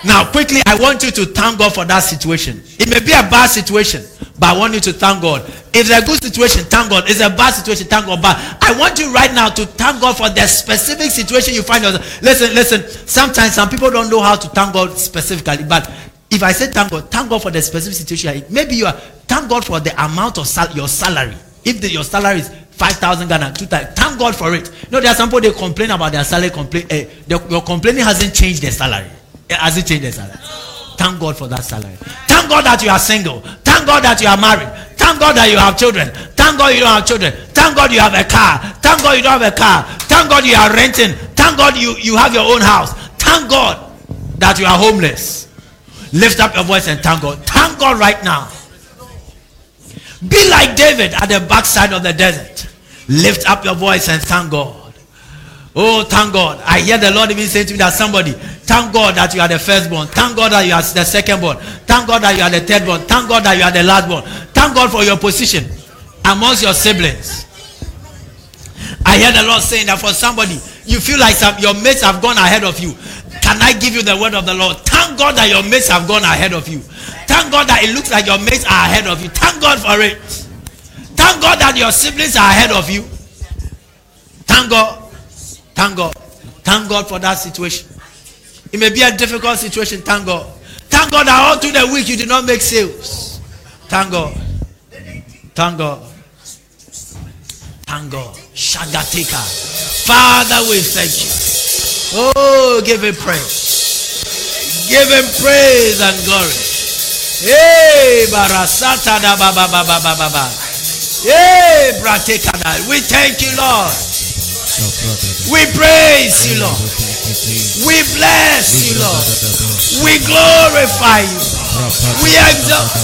[SPEAKER 1] Now, quickly, I want you to thank God for that situation. It may be a bad situation, but I want you to thank God. If it's a good situation, thank God. If it's a bad situation, thank God. But I want you right now to thank God for the specific situation you find yourself. Listen, listen. Sometimes some people don't know how to thank God specifically, but if I say thank God, thank God for the specific situation. Maybe you are thank God for the amount of sal- your salary. If the, your salary is five thousand Ghana, two thousand, thank God for it. You know, there are some people they complain about their salary. Complain, uh, your complaining hasn't changed their salary. It hasn't changed their salary. Thank God for that salary. Thank God that you are single. Thank God that you are married. Thank God that you have children. Thank God you don't have children. Thank God you have a car. Thank God you don't have a car. Thank God you are renting. Thank God you, you have your own house. Thank God that you are homeless. Lift up your voice and thank God. Thank God right now. Be like David at the backside of the desert. Lift up your voice and thank God. Oh, thank God. I hear the Lord even saying to me that somebody, thank God that you are the firstborn. Thank God that you are the secondborn. Thank God that you are the thirdborn. Thank God that you are the lastborn. Thank God for your position amongst your siblings. I hear the Lord saying that for somebody, you feel like some, your mates have gone ahead of you. Can I give you the word of the Lord? Thank God that your mates have gone ahead of you. Thank God that it looks like your mates are ahead of you. Thank God for it. Thank God that your siblings are ahead of you. Thank God. Thank God. Thank God for that situation. It may be a difficult situation. Thank God. Thank God that all through the week you did not make sales. Thank God. Thank God. Thank God. Shagateka. Father, we thank you. Oh, give him praise. Give him praise and glory. Hey, barasata da ba ba ba ba ba ba ba. Hey, brateka da. We thank you, Lord. We praise you, Lord. We bless you, Lord. We glorify you. We exalt.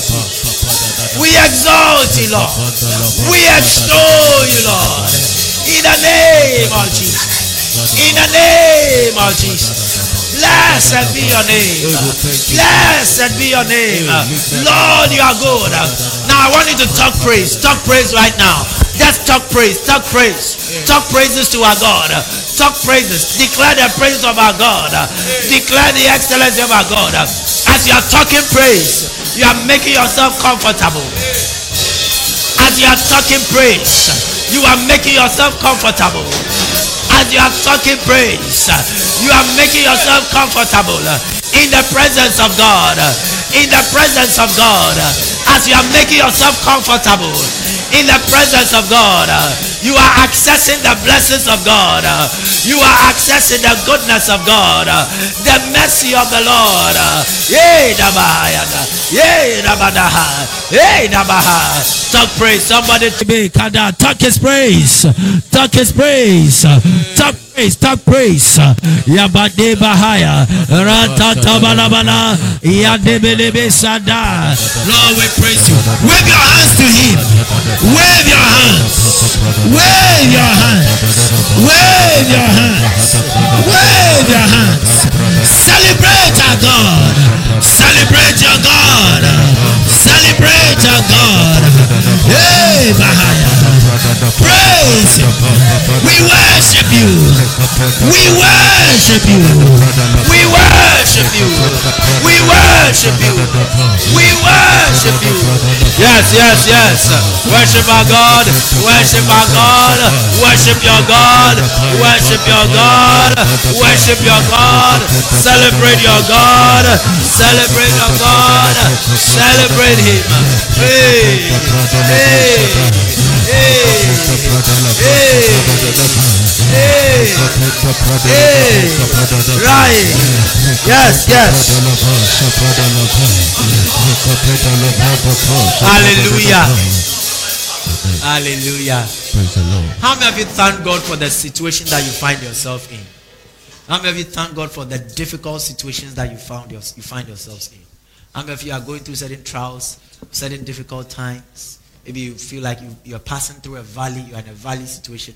[SPEAKER 1] We exalt you, Lord. We extol you, Lord. In the name of Jesus. In the name of Jesus. Blessed be your name. Blessed be your name. Lord, you are good. Now I want you to talk praise. Talk praise right now. Just talk praise. Talk praise. Talk praises to our God. Talk praises. Declare the praises of our God. Declare the excellency of our God. As you are talking praise, you are making yourself comfortable. As you are talking praise, you are making yourself comfortable. As you are talking praise, you are making yourself comfortable in the presence of God. In the presence of God. As you are making yourself comfortable in the presence of God. You are accessing the blessings of God. You are accessing the goodness of God. The mercy of the Lord. Talk praise. Somebody to Kada. Talk his praise. Talk his praise. Talk praise. Talk praise. Yabade Bahaya. Ratatabalabala. Yadebelebe Sada. Lord, we praise you. Wave your hands to him. Wave your hands. Wave your hands. Wave your hands. Wave your hands. Celebrate our God. Celebrate your God. Celebrate your God. Hey, Bahaya. Praise. We worship you. We worship you. We worship you. We worship you. We worship you. Yes, yes, yes. Worship our God. Worship our God. Worship your God. Worship your God. Worship your God. Celebrate your God. Celebrate your God. Celebrate Him. Hey, hey. Right. Yes, yes. Hallelujah. Hallelujah.
[SPEAKER 3] Praise the Lord.
[SPEAKER 1] How many of you thank God for the situation that you find yourself in? How many of you thank God for the difficult situations that you found your, you find yourselves in? How many of you are going through certain trials, certain difficult times? Maybe you feel like you, you're passing through a valley, you're in a valley situation.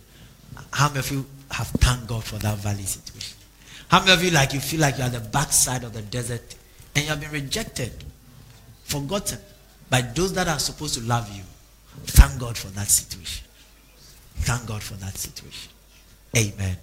[SPEAKER 1] How many of you have thanked God for that valley situation? How many of you like you feel like you're at the backside of the desert and you have been rejected, forgotten by those that are supposed to love you? Thank God for that situation. Thank God for that situation. Amen.